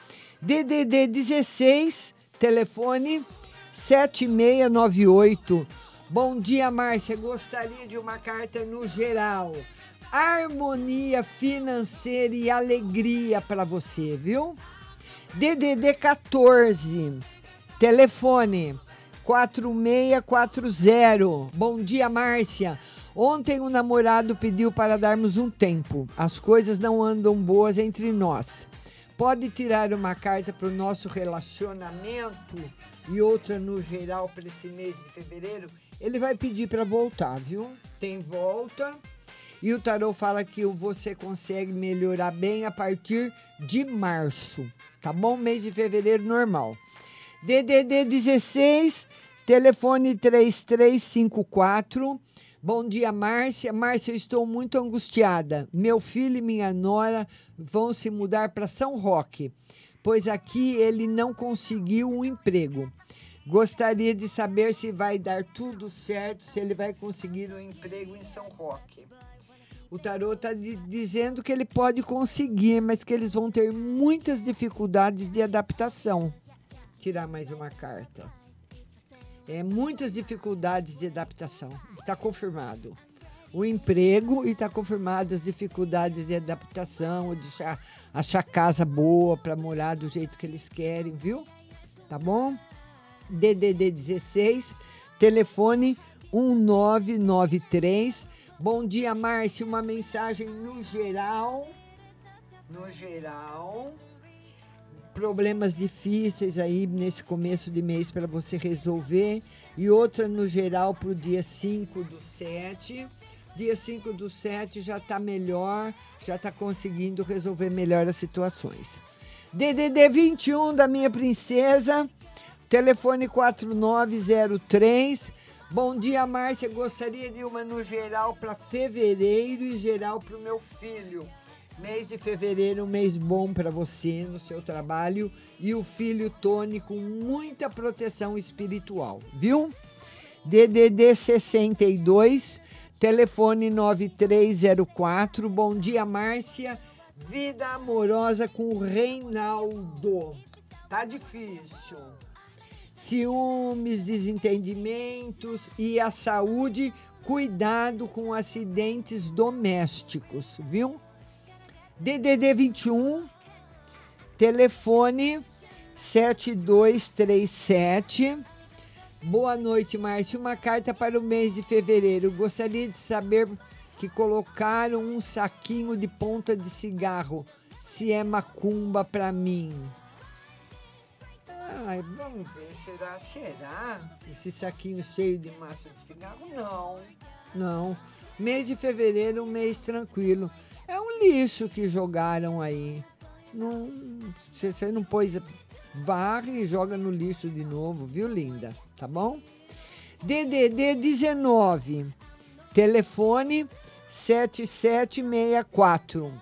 DDD 16, telefone 7698. Bom dia, Márcia. Gostaria de uma carta no geral. Harmonia financeira e alegria para você, viu? DDD 14, telefone 4640. Bom dia, Márcia. Ontem o namorado pediu para darmos um tempo. As coisas não andam boas entre nós. Pode tirar uma carta para o nosso relacionamento e outra no geral para esse mês de fevereiro? Ele vai pedir para voltar, viu? Tem volta. E o tarô fala que você consegue melhorar bem a partir de março, tá bom? Mês de fevereiro normal. DDD 16, telefone 3354. Bom dia, Márcia. Márcia, eu estou muito angustiada. Meu filho e minha nora vão se mudar para São Roque, pois aqui ele não conseguiu um emprego. Gostaria de saber se vai dar tudo certo, se ele vai conseguir um emprego em São Roque. O tarô está dizendo que ele pode conseguir, mas que eles vão ter muitas dificuldades de adaptação. Tirar mais uma carta. É, muitas dificuldades de adaptação. Está confirmado. O emprego e está confirmado as dificuldades de adaptação, de achar, achar casa boa para morar do jeito que eles querem, viu? Tá bom? DDD 16, telefone 1993. Bom dia, Márcia. Uma mensagem no geral. No geral. Problemas difíceis aí nesse começo de mês para você resolver. E outra no geral para o dia 5 do 7. Dia 5 do 7 já está melhor, já está conseguindo resolver melhor as situações. DDD 21 da minha princesa, telefone 4903. Bom dia, Márcia. Gostaria de uma no geral para fevereiro e geral para o meu filho. Mês de fevereiro, um mês bom para você no seu trabalho e o filho Tony com muita proteção espiritual, viu? DDD 62, telefone 9304. Bom dia, Márcia. Vida amorosa com o Reinaldo. Tá difícil. Ciúmes, desentendimentos e a saúde, cuidado com acidentes domésticos, viu? DDD 21, telefone 7237. Boa noite, Márcio. Uma carta para o mês de fevereiro. Gostaria de saber que colocaram um saquinho de ponta de cigarro. Se é macumba para mim. Ai, vamos ver. Será? Será? Esse saquinho cheio de massa de cigarro? Não. Não. Mês de fevereiro, um mês tranquilo. É um lixo que jogaram aí. Não, você você não pôs. Varre e joga no lixo de novo, viu, linda? Tá bom? DDD 19. Telefone 7764.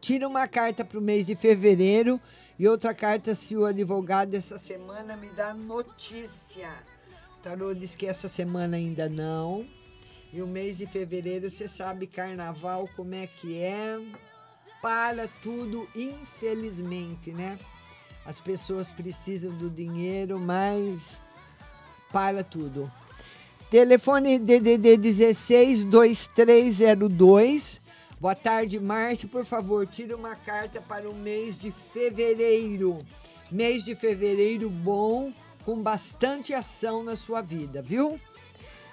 Tira uma carta para o mês de fevereiro e outra carta se o advogado essa semana me dá notícia. O tarô diz que essa semana ainda não. E o mês de fevereiro, você sabe, carnaval, como é que é? Para tudo, infelizmente, né? As pessoas precisam do dinheiro, mas para tudo. Telefone DDD 16 2302. Boa tarde, Márcio. Por favor, tire uma carta para o mês de fevereiro. Mês de fevereiro bom, com bastante ação na sua vida, viu?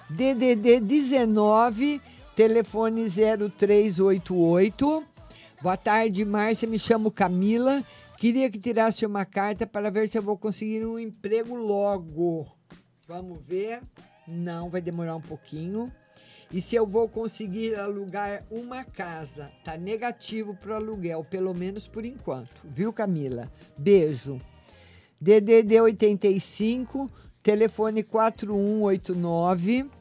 DDD 19, telefone 0388. Boa tarde, Márcia. Me chamo Camila. Queria que tirasse uma carta para ver se eu vou conseguir um emprego logo. Vamos ver. Não, vai demorar um pouquinho. E se eu vou conseguir alugar uma casa? Tá negativo para aluguel, pelo menos por enquanto. Viu, Camila? Beijo. DDD 85, telefone 4189.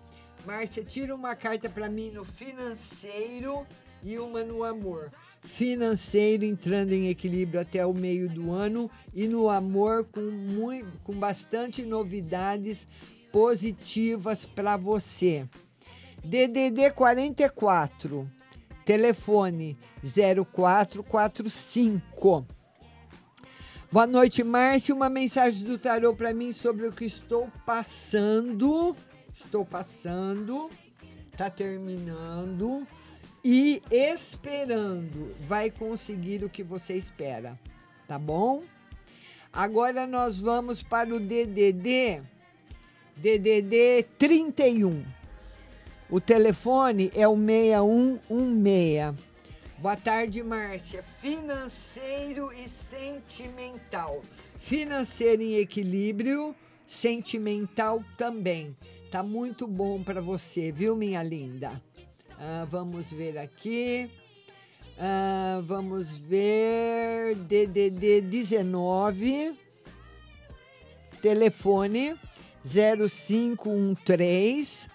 Márcia, tira uma carta para mim no financeiro e uma no amor. Financeiro entrando em equilíbrio até o meio do ano e no amor com, muito, com bastante novidades positivas para você. DDD 44, telefone 0445. Boa noite, Márcia. Uma mensagem do tarô para mim sobre o que estou passando. Estou passando, tá terminando e esperando. Vai conseguir o que você espera, tá bom? Agora nós vamos para o DDD DDD 31. O telefone é o 6116. Boa tarde, Márcia. Financeiro e sentimental. Financeiro em equilíbrio, sentimental também. Tá muito bom para você, viu, minha linda? Ah, vamos ver aqui. Ah, vamos ver. DDD 19. Telefone 0513.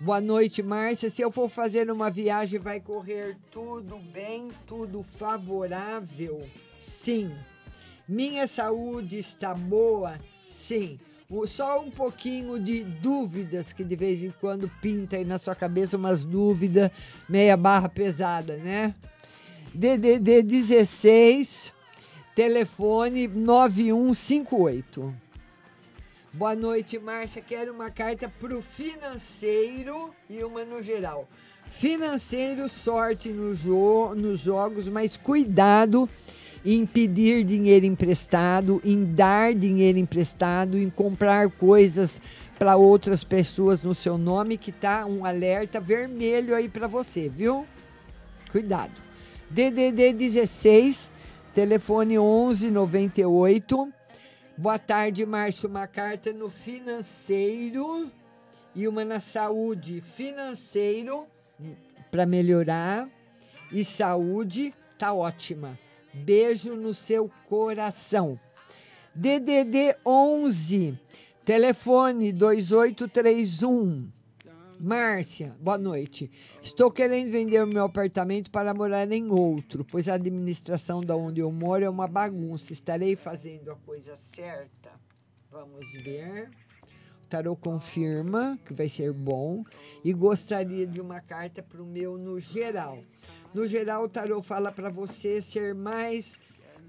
Boa noite, Márcia. Se eu for fazer uma viagem, vai correr tudo bem, tudo favorável? Sim. Minha saúde está boa? Sim. Só um pouquinho de dúvidas que de vez em quando pinta aí na sua cabeça umas dúvidas meia barra pesada, né? DDD 16, telefone 9158. Boa noite, Márcia. Quero uma carta para o financeiro e uma no geral. Financeiro, sorte no jo nos jogos, mas cuidado em pedir dinheiro emprestado, em dar dinheiro emprestado, em comprar coisas para outras pessoas no seu nome, que tá um alerta vermelho aí para você, viu? Cuidado. DDD 16, telefone 1198. Boa tarde, Márcio. Uma carta no financeiro e uma na saúde. Financeiro para melhorar e saúde tá ótima. Beijo no seu coração. DDD 11, telefone 2831. Márcia, boa noite. Estou querendo vender o meu apartamento para morar em outro, pois a administração da onde eu moro é uma bagunça. Estarei fazendo a coisa certa? Vamos ver. O tarô confirma que vai ser bom e gostaria de uma carta para o meu no geral. No geral, o tarô fala para você ser mais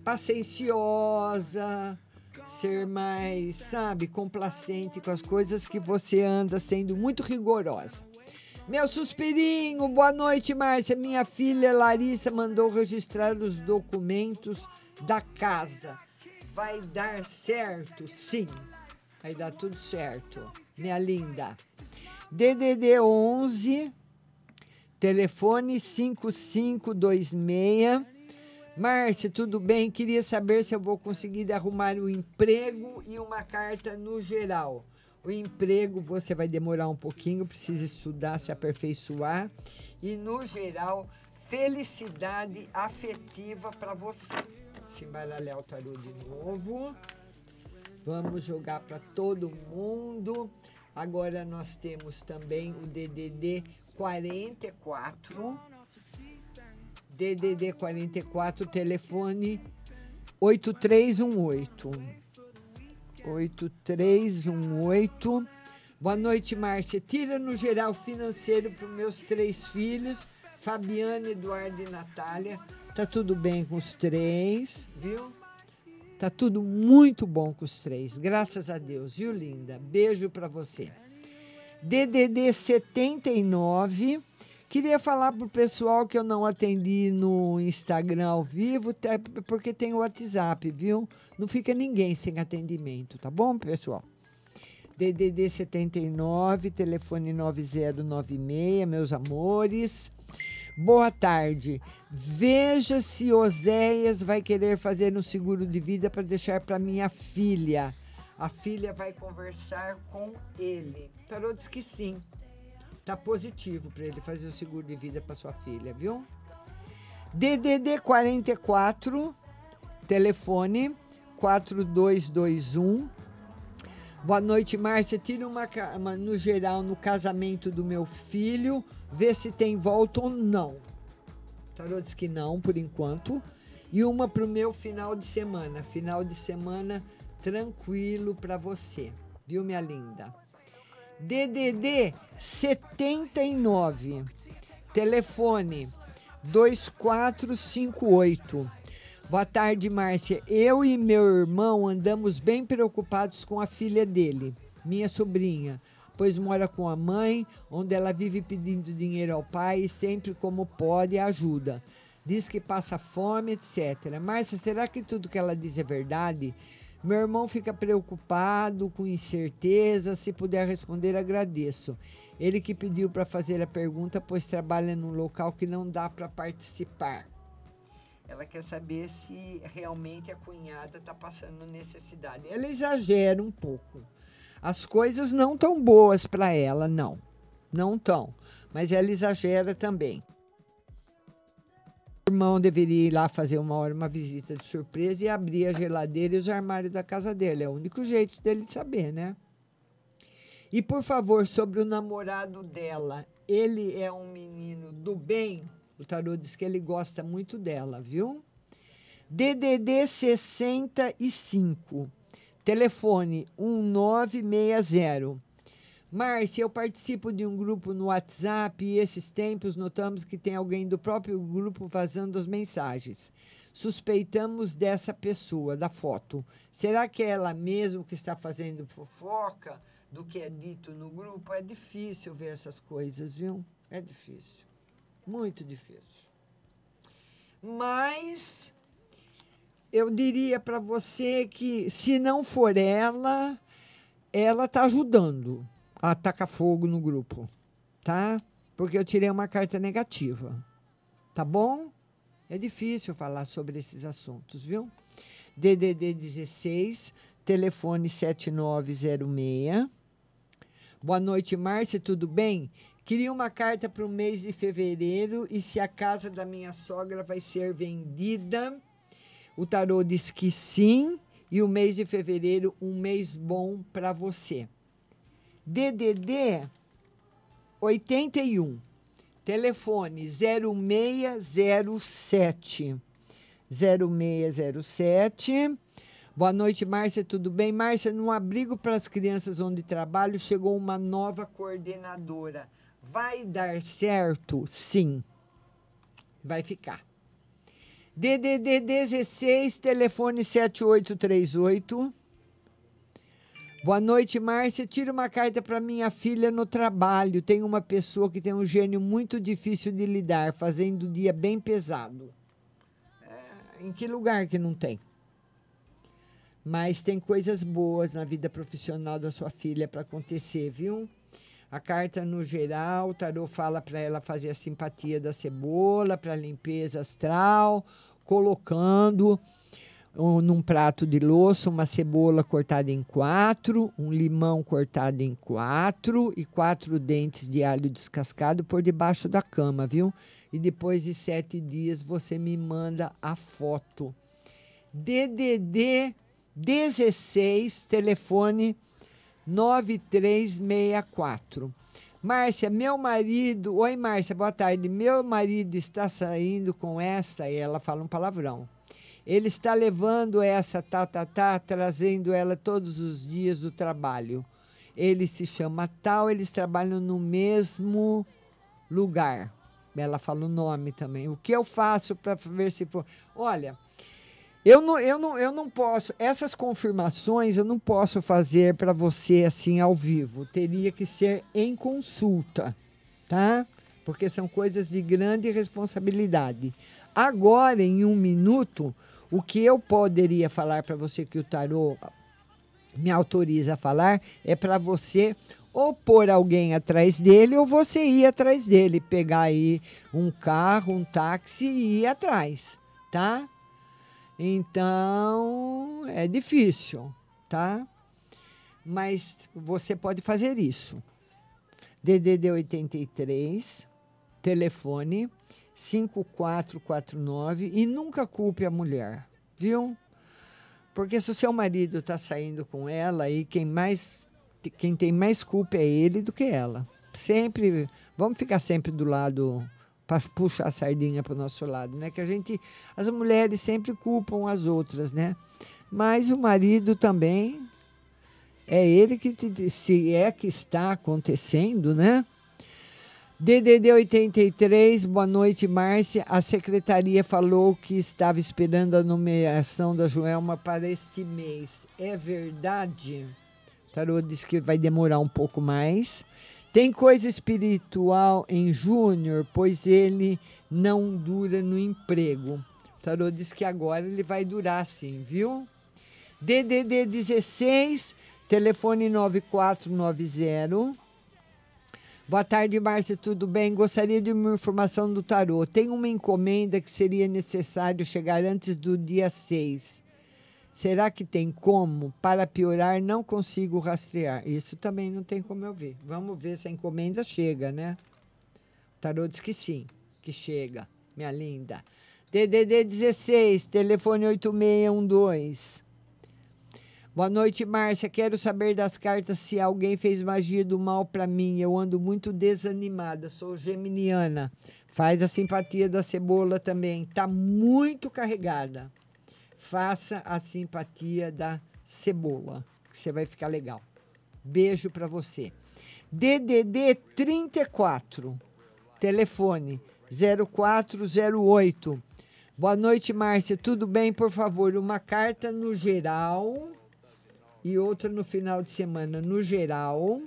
pacienciosa, ser mais, sabe, complacente com as coisas que você anda sendo muito rigorosa. Meu suspirinho, boa noite, Márcia. Minha filha Larissa mandou registrar os documentos da casa. Vai dar certo, sim. Vai dar tudo certo, minha linda. DDD 11 telefone 5526. Márcia, tudo bem? Queria saber se eu vou conseguir arrumar um emprego e uma carta no geral. O emprego você vai demorar um pouquinho, precisa estudar, se aperfeiçoar. E no geral, felicidade afetiva para você. Deixa eu o tarô de novo. Vamos jogar para todo mundo. Agora nós temos também o DDD 44. DDD 44, telefone 8318. 8318. Boa noite, Márcia. Tira no geral financeiro para os meus três filhos, Fabiana, Eduardo e Natália. Tá tudo bem com os três, viu? Tá tudo muito bom com os três, graças a Deus, viu, linda? Beijo para você. DDD 79. Queria falar pro pessoal que eu não atendi no Instagram ao vivo, até porque tem o WhatsApp, viu? Não fica ninguém sem atendimento, tá bom, pessoal? DDD 79, telefone 9096, meus amores. Boa tarde. Veja se Oséias vai querer fazer um seguro de vida para deixar para minha filha. A filha vai conversar com ele. O tarô diz que sim. Tá positivo para ele fazer o seguro de vida para sua filha, viu? DDD 44, telefone 4221. Boa noite, Márcia. Tira uma, uma no geral no casamento do meu filho, vê se tem volta ou não. O tarô diz que não, por enquanto. E uma para o meu final de semana. Final de semana tranquilo para você, viu, minha linda? DDD 79, telefone 2458. Boa tarde, Márcia. Eu e meu irmão andamos bem preocupados com a filha dele, minha sobrinha, pois mora com a mãe, onde ela vive pedindo dinheiro ao pai e sempre como pode ajuda. Diz que passa fome, etc. Márcia, será que tudo que ela diz é verdade? Meu irmão fica preocupado, com incerteza. Se puder responder, agradeço. Ele que pediu para fazer a pergunta, pois trabalha num local que não dá para participar. Ela quer saber se realmente a cunhada está passando necessidade. Ela exagera um pouco. As coisas não tão boas para ela, não. Não tão. Mas ela exagera também. O irmão deveria ir lá fazer uma hora uma visita de surpresa e abrir a geladeira e os armários da casa dele. É o único jeito dele saber, né? E por favor, sobre o namorado dela, ele é um menino do bem. O tarô diz que ele gosta muito dela, viu? DDD 65, telefone 1960. Márcia, eu participo de um grupo no WhatsApp e esses tempos notamos que tem alguém do próprio grupo vazando as mensagens. Suspeitamos dessa pessoa, da foto. Será que é ela mesmo que está fazendo fofoca do que é dito no grupo? É difícil ver essas coisas, viu? É difícil. Muito difícil. Mas eu diria para você que se não for ela, ela está ajudando a tacar fogo no grupo, tá? Porque eu tirei uma carta negativa, tá bom? É difícil falar sobre esses assuntos, viu? DDD 16, telefone 7906. Boa noite, Márcia, tudo bem? Queria uma carta para o mês de fevereiro e se a casa da minha sogra vai ser vendida. O tarô diz que sim, e o mês de fevereiro, um mês bom para você. DDD 81, telefone 0607. 0607. Boa noite, Márcia, tudo bem? Márcia, no abrigo para as crianças onde trabalho chegou uma nova coordenadora. Vai dar certo? Sim. Vai ficar. DDD 16, telefone 7838. Boa noite, Márcia. Tira uma carta para minha filha no trabalho. Tem uma pessoa que tem um gênio muito difícil de lidar, fazendo o dia bem pesado. É, em que lugar que não tem? Mas tem coisas boas na vida profissional da sua filha para acontecer, viu? A carta no geral, o tarô fala para ela fazer a simpatia da cebola para limpeza astral, colocando um, num prato de louça uma cebola cortada em quatro, um limão cortado em quatro e quatro dentes de alho descascado por debaixo da cama, viu? E depois de sete dias você me manda a foto. DDD 16, telefone 9364. Márcia, meu marido. Oi, Márcia, boa tarde. Meu marido está saindo com essa, e ela fala um palavrão. Ele está levando essa, tá, tá, tá, trazendo ela todos os dias do trabalho. Ele se chama tal, eles trabalham no mesmo lugar. Ela fala o nome também. O que eu faço para ver se for. Olha, eu não, eu, não, eu não posso. Essas confirmações eu não posso fazer para você assim ao vivo. Teria que ser em consulta, tá? Porque são coisas de grande responsabilidade. Agora, em um minuto, o que eu poderia falar para você que o tarô me autoriza a falar é para você ou pôr alguém atrás dele ou você ir atrás dele, pegar aí um carro, um táxi e ir atrás, tá? Então, é difícil, tá? Mas você pode fazer isso. DDD 83, telefone 5449 e nunca culpe a mulher, viu? Porque se o seu marido está saindo com ela e quem mais quem tem mais culpa é ele do que ela. Sempre vamos ficar sempre do lado para puxar a sardinha para o nosso lado, né? Que a gente as mulheres sempre culpam as outras, né? Mas o marido também é ele que te, se é que está acontecendo, né? DDD 83, boa noite, Márcia. A secretaria falou que estava esperando a nomeação da Joelma para este mês. É verdade? O tarô diz que vai demorar um pouco mais. Tem coisa espiritual em Júnior, pois ele não dura no emprego. O tarô diz que agora ele vai durar sim, viu? DDD 16, telefone 9490. Boa tarde, Márcia, tudo bem? Gostaria de uma informação do tarô. Tem uma encomenda que seria necessário chegar antes do dia 6. Será que tem como? Para piorar, não consigo rastrear. Isso também não tem como eu ver. Vamos ver se a encomenda chega, né? O tarô diz que sim, que chega, minha linda. DDD 16, telefone 8612. Boa noite, Márcia. Quero saber das cartas se alguém fez magia do mal para mim. Eu ando muito desanimada. Sou geminiana. Faz a simpatia da cebola também. Tá muito carregada. Faça a simpatia da cebola, que você vai ficar legal. Beijo para você. DDD 34. Telefone 0408. Boa noite, Márcia. Tudo bem? Por favor, uma carta no geral e outra no final de semana no geral.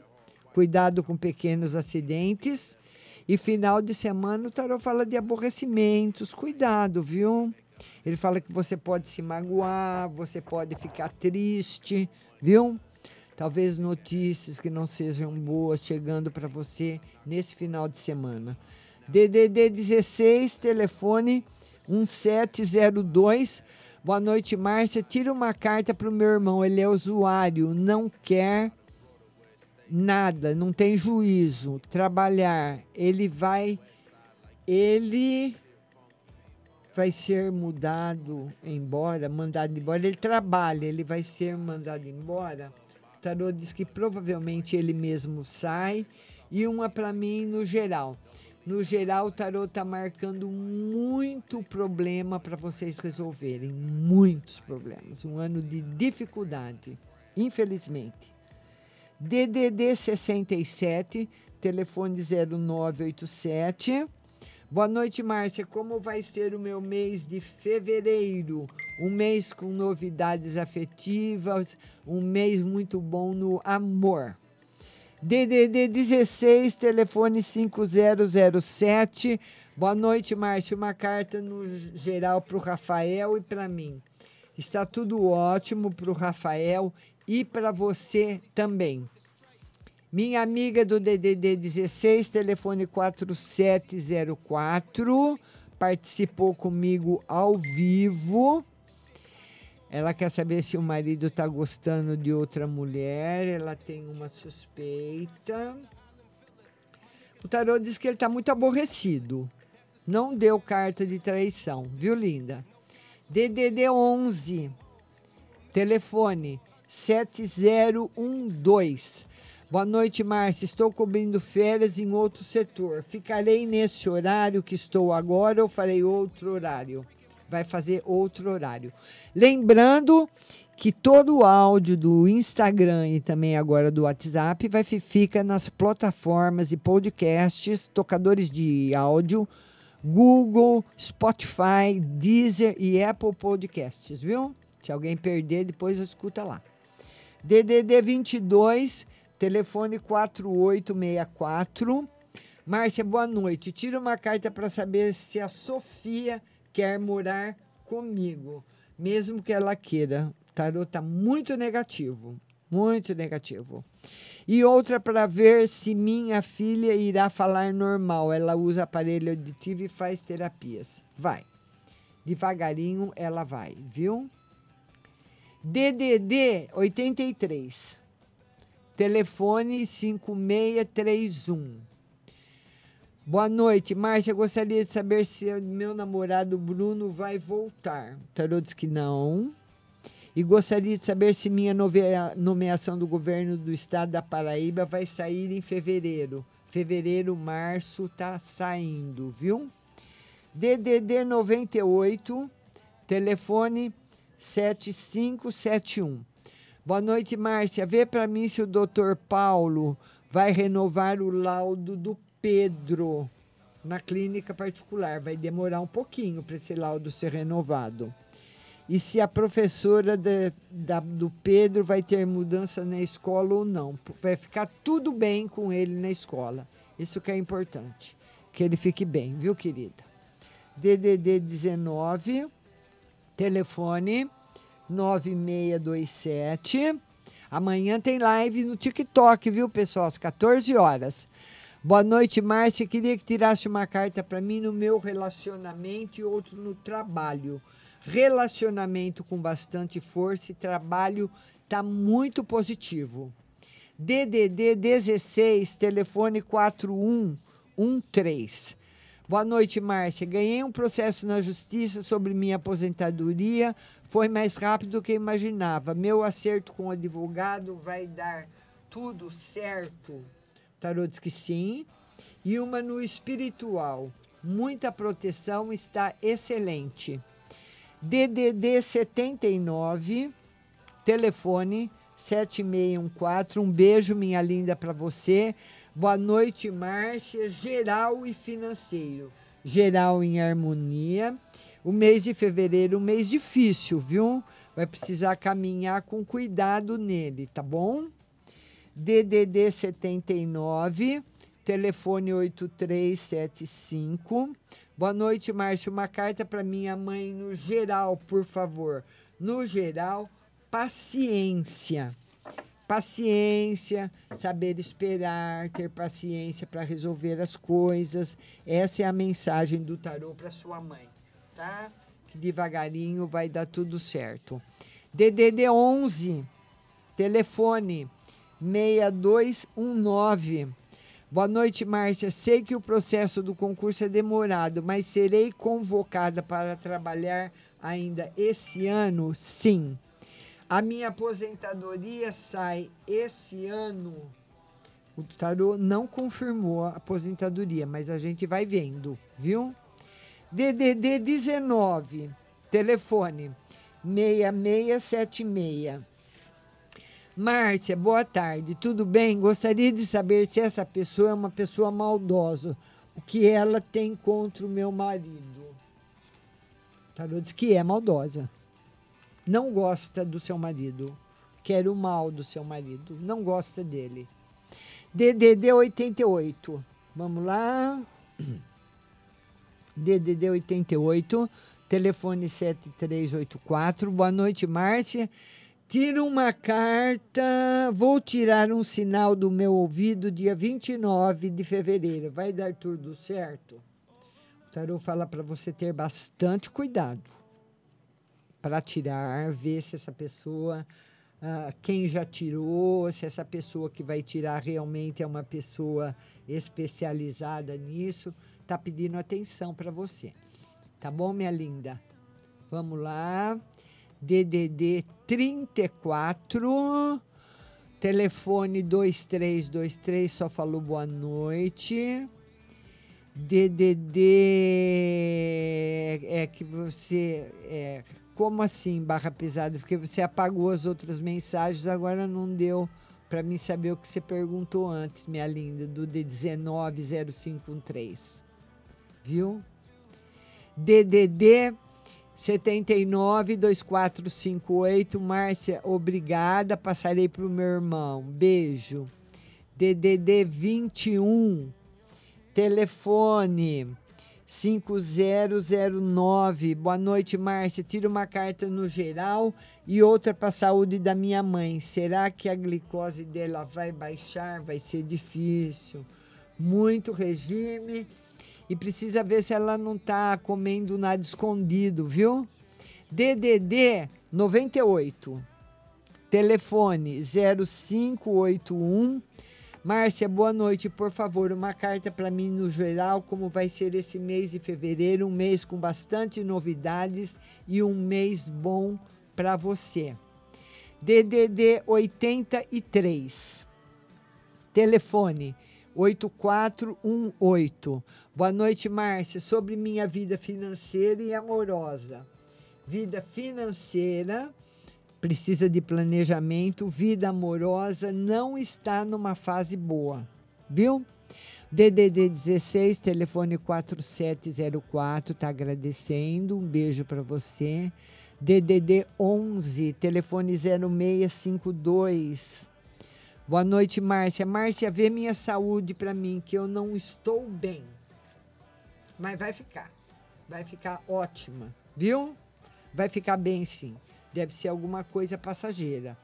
Cuidado com pequenos acidentes. E final de semana o tarot fala de aborrecimentos. Cuidado, viu? Ele fala que você pode se magoar, você pode ficar triste, viu? Talvez notícias que não sejam boas chegando para você nesse final de semana. DDD 16, telefone 1702 Boa noite, Márcia. Tira uma carta para o meu irmão. Ele é usuário, não quer nada, não tem juízo. Trabalhar. Ele vai. Ele vai ser mudado embora, mandado embora. Ele trabalha, ele vai ser mandado embora. O tarô diz que provavelmente ele mesmo sai. E uma para mim no geral. No geral, o tarô está marcando muito problema para vocês resolverem. Muitos problemas. Um ano de dificuldade, infelizmente. DDD 67, telefone 0987. Boa noite, Márcia. Como vai ser o meu mês de fevereiro? Um mês com novidades afetivas, um mês muito bom no amor. DDD 16, telefone 5007. Boa noite, Márcio. Uma carta no geral para o Rafael e para mim. Está tudo ótimo para o Rafael e para você também. Minha amiga do DDD 16, telefone 4704, participou comigo ao vivo. Ela quer saber se o marido está gostando de outra mulher. Ela tem uma suspeita. O tarô diz que ele está muito aborrecido. Não deu carta de traição, viu, linda? DDD 11, telefone 7012. Boa noite, Márcia. Estou cobrindo férias em outro setor. Ficarei nesse horário que estou agora ou farei outro horário? Vai fazer outro horário. Lembrando que todo o áudio do Instagram e também agora do WhatsApp vai fica nas plataformas e podcasts, tocadores de áudio, Google, Spotify, Deezer e Apple Podcasts, viu? Se alguém perder, depois escuta lá. DDD 22 telefone 4864. Márcia, boa noite. Tira uma carta para saber se a Sofia quer morar comigo, mesmo que ela queira. O tarô está muito negativo, muito negativo. E outra para ver se minha filha irá falar normal. Ela usa aparelho auditivo e faz terapias. Vai. Devagarinho ela vai, viu? DDD 83. Telefone 5631. Boa noite, Márcia. Gostaria de saber se meu namorado Bruno vai voltar. O tarô diz que não. E gostaria de saber se minha nomeação do governo do estado da Paraíba vai sair em fevereiro. Fevereiro, março tá saindo, viu? DDD 98, telefone 7571. Boa noite, Márcia. Vê para mim se o doutor Paulo vai renovar o laudo do Pedro na clínica particular. Vai demorar um pouquinho para esse laudo ser renovado e se a professora de, da, do Pedro vai ter mudança na escola ou não. Vai ficar tudo bem com ele na escola. Isso que é importante. Que ele fique bem, viu, querida? DDD 19, telefone 9627. Amanhã tem live no TikTok, viu, pessoal? Às 14 horas. Boa noite, Márcia. Queria que tirasse uma carta para mim no meu relacionamento e outro no trabalho relacionamento com bastante força e trabalho está muito positivo. DDD 16, telefone 4113. Boa noite, Márcia. Ganhei um processo na justiça sobre minha aposentadoria. Foi mais rápido do que imaginava. Meu acerto com o advogado vai dar tudo certo. Tarô diz que sim. E uma no espiritual. Muita proteção está excelente. DDD 79, telefone 7614. Um beijo, minha linda, para você. Boa noite, Márcia. Geral e financeiro. Geral em harmonia. O mês de fevereiro, um mês difícil, viu? Vai precisar caminhar com cuidado nele, tá bom? DDD 79, telefone 8375. Boa noite, Márcio. Uma carta para minha mãe no geral, por favor. No geral, paciência. Paciência, saber esperar, ter paciência para resolver as coisas. Essa é a mensagem do tarô para sua mãe, tá? Que devagarinho vai dar tudo certo. DDD 11, telefone 6219 Boa noite, Márcia. Sei que o processo do concurso é demorado, mas serei convocada para trabalhar ainda esse ano? Sim. A minha aposentadoria sai esse ano. O tarô não confirmou a aposentadoria, mas a gente vai vendo, viu? DDD 19, telefone 6676. Márcia, boa tarde. Tudo bem? Gostaria de saber se essa pessoa é uma pessoa maldosa. O que ela tem contra o meu marido? O tarô diz que é maldosa. Não gosta do seu marido. Quer o mal do seu marido. Não gosta dele. DDD 88. Vamos lá. DDD 88, telefone 7384. Boa noite, Márcia. Tira uma carta. Vou tirar um sinal do meu ouvido dia 29 de fevereiro. Vai dar tudo certo? O tarô fala para você ter bastante cuidado para tirar, ver se essa pessoa, ah, quem já tirou, se essa pessoa que vai tirar realmente é uma pessoa especializada nisso, está pedindo atenção para você. Tá bom, minha linda? Vamos lá. DDD 34, telefone 2323, só falou boa noite. DDD é que você é como assim barra pesada? Porque você apagou as outras mensagens, agora não deu para mim saber o que você perguntou antes, minha linda, do D190513. Viu? DDD 79 2458. Márcia, obrigada. Passarei para o meu irmão. Beijo. DDD 21. Telefone 5009. Boa noite, Márcia. Tira uma carta no geral e outra para a saúde da minha mãe. Será que a glicose dela vai baixar? Vai ser difícil. Muito regime e precisa ver se ela não está comendo nada escondido, viu? DDD 98. Telefone 0581. Márcia, boa noite. Por favor, uma carta para mim no geral, como vai ser esse mês de fevereiro, um mês com bastante novidades e um mês bom para você. DDD 83. Telefone 8418. Boa noite, Márcia. Sobre minha vida financeira e amorosa. Vida financeira precisa de planejamento, vida amorosa não está numa fase boa, viu? DDD 16, telefone 4704, tá agradecendo. Um beijo para você. DDD 11, telefone 0652. Boa noite, Márcia. Márcia, vê minha saúde para mim, que eu não estou bem. Mas vai ficar. Vai ficar ótima, viu? Vai ficar bem sim deve ser alguma coisa passageira.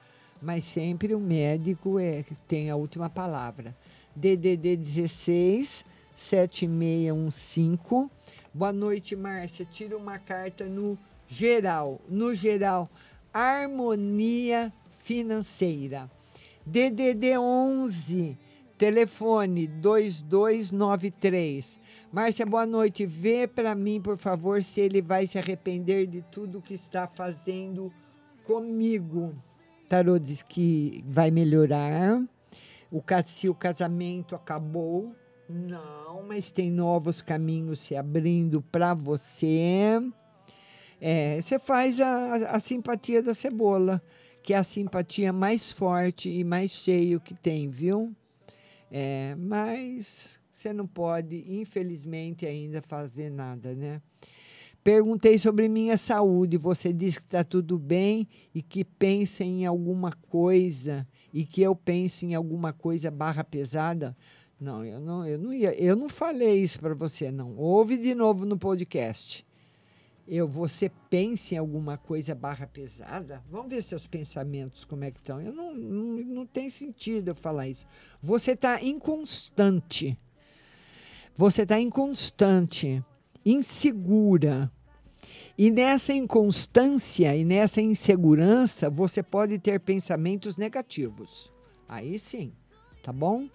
Mas sempre o médico é, tem a última palavra. DDD 16 7615. Boa noite, Márcia. Tira uma carta no geral. No geral, harmonia financeira. DDD 11 telefone 2293. Márcia, boa noite. Vê para mim, por favor, se ele vai se arrepender de tudo que está fazendo comigo. Tarô diz que vai melhorar. O, se o casamento acabou, não, mas tem novos caminhos se abrindo para você. É, você faz a, a simpatia da cebola, que é a simpatia mais forte e mais cheio que tem, viu? É, mas você não pode, infelizmente, ainda fazer nada, né? Perguntei sobre minha saúde. Você disse que está tudo bem e que pensa em alguma coisa e que eu penso em alguma coisa barra pesada. Não, eu não, eu não ia, eu não falei isso para você, não. Ouve de novo no podcast. Eu, você pensa em alguma coisa barra pesada? Vamos ver seus pensamentos como é que estão. Eu não, não, não tem sentido eu falar isso. Você está inconstante. Você está inconstante insegura. E nessa inconstância e nessa insegurança, você pode ter pensamentos negativos. Aí sim, tá bom?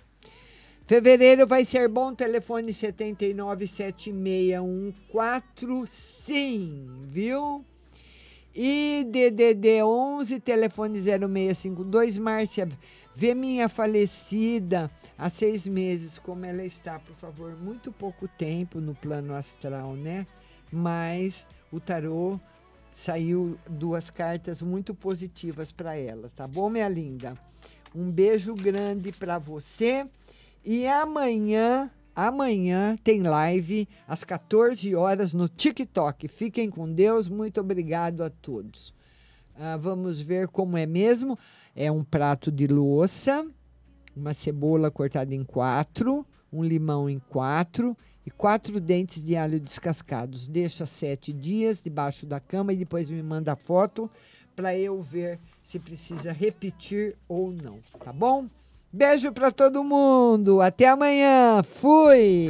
Fevereiro vai ser bom, telefone 797614, sim, viu? E DDD 11, telefone 0652, Márcia, vê minha falecida há seis meses, como ela está, por favor. Muito pouco tempo no plano astral, né? Mas o tarô saiu duas cartas muito positivas para ela, tá bom, minha linda? Um beijo grande para você. E amanhã Amanhã tem live às 14 horas no TikTok. Fiquem com Deus. Muito obrigado a todos. Ah, vamos ver como é mesmo. É um prato de louça, uma cebola cortada em quatro, um limão em quatro e quatro dentes de alho descascados. Deixa sete dias debaixo da cama e depois me manda foto para eu ver se precisa repetir ou não, tá bom? Beijo para todo mundo. Até amanhã. Fui.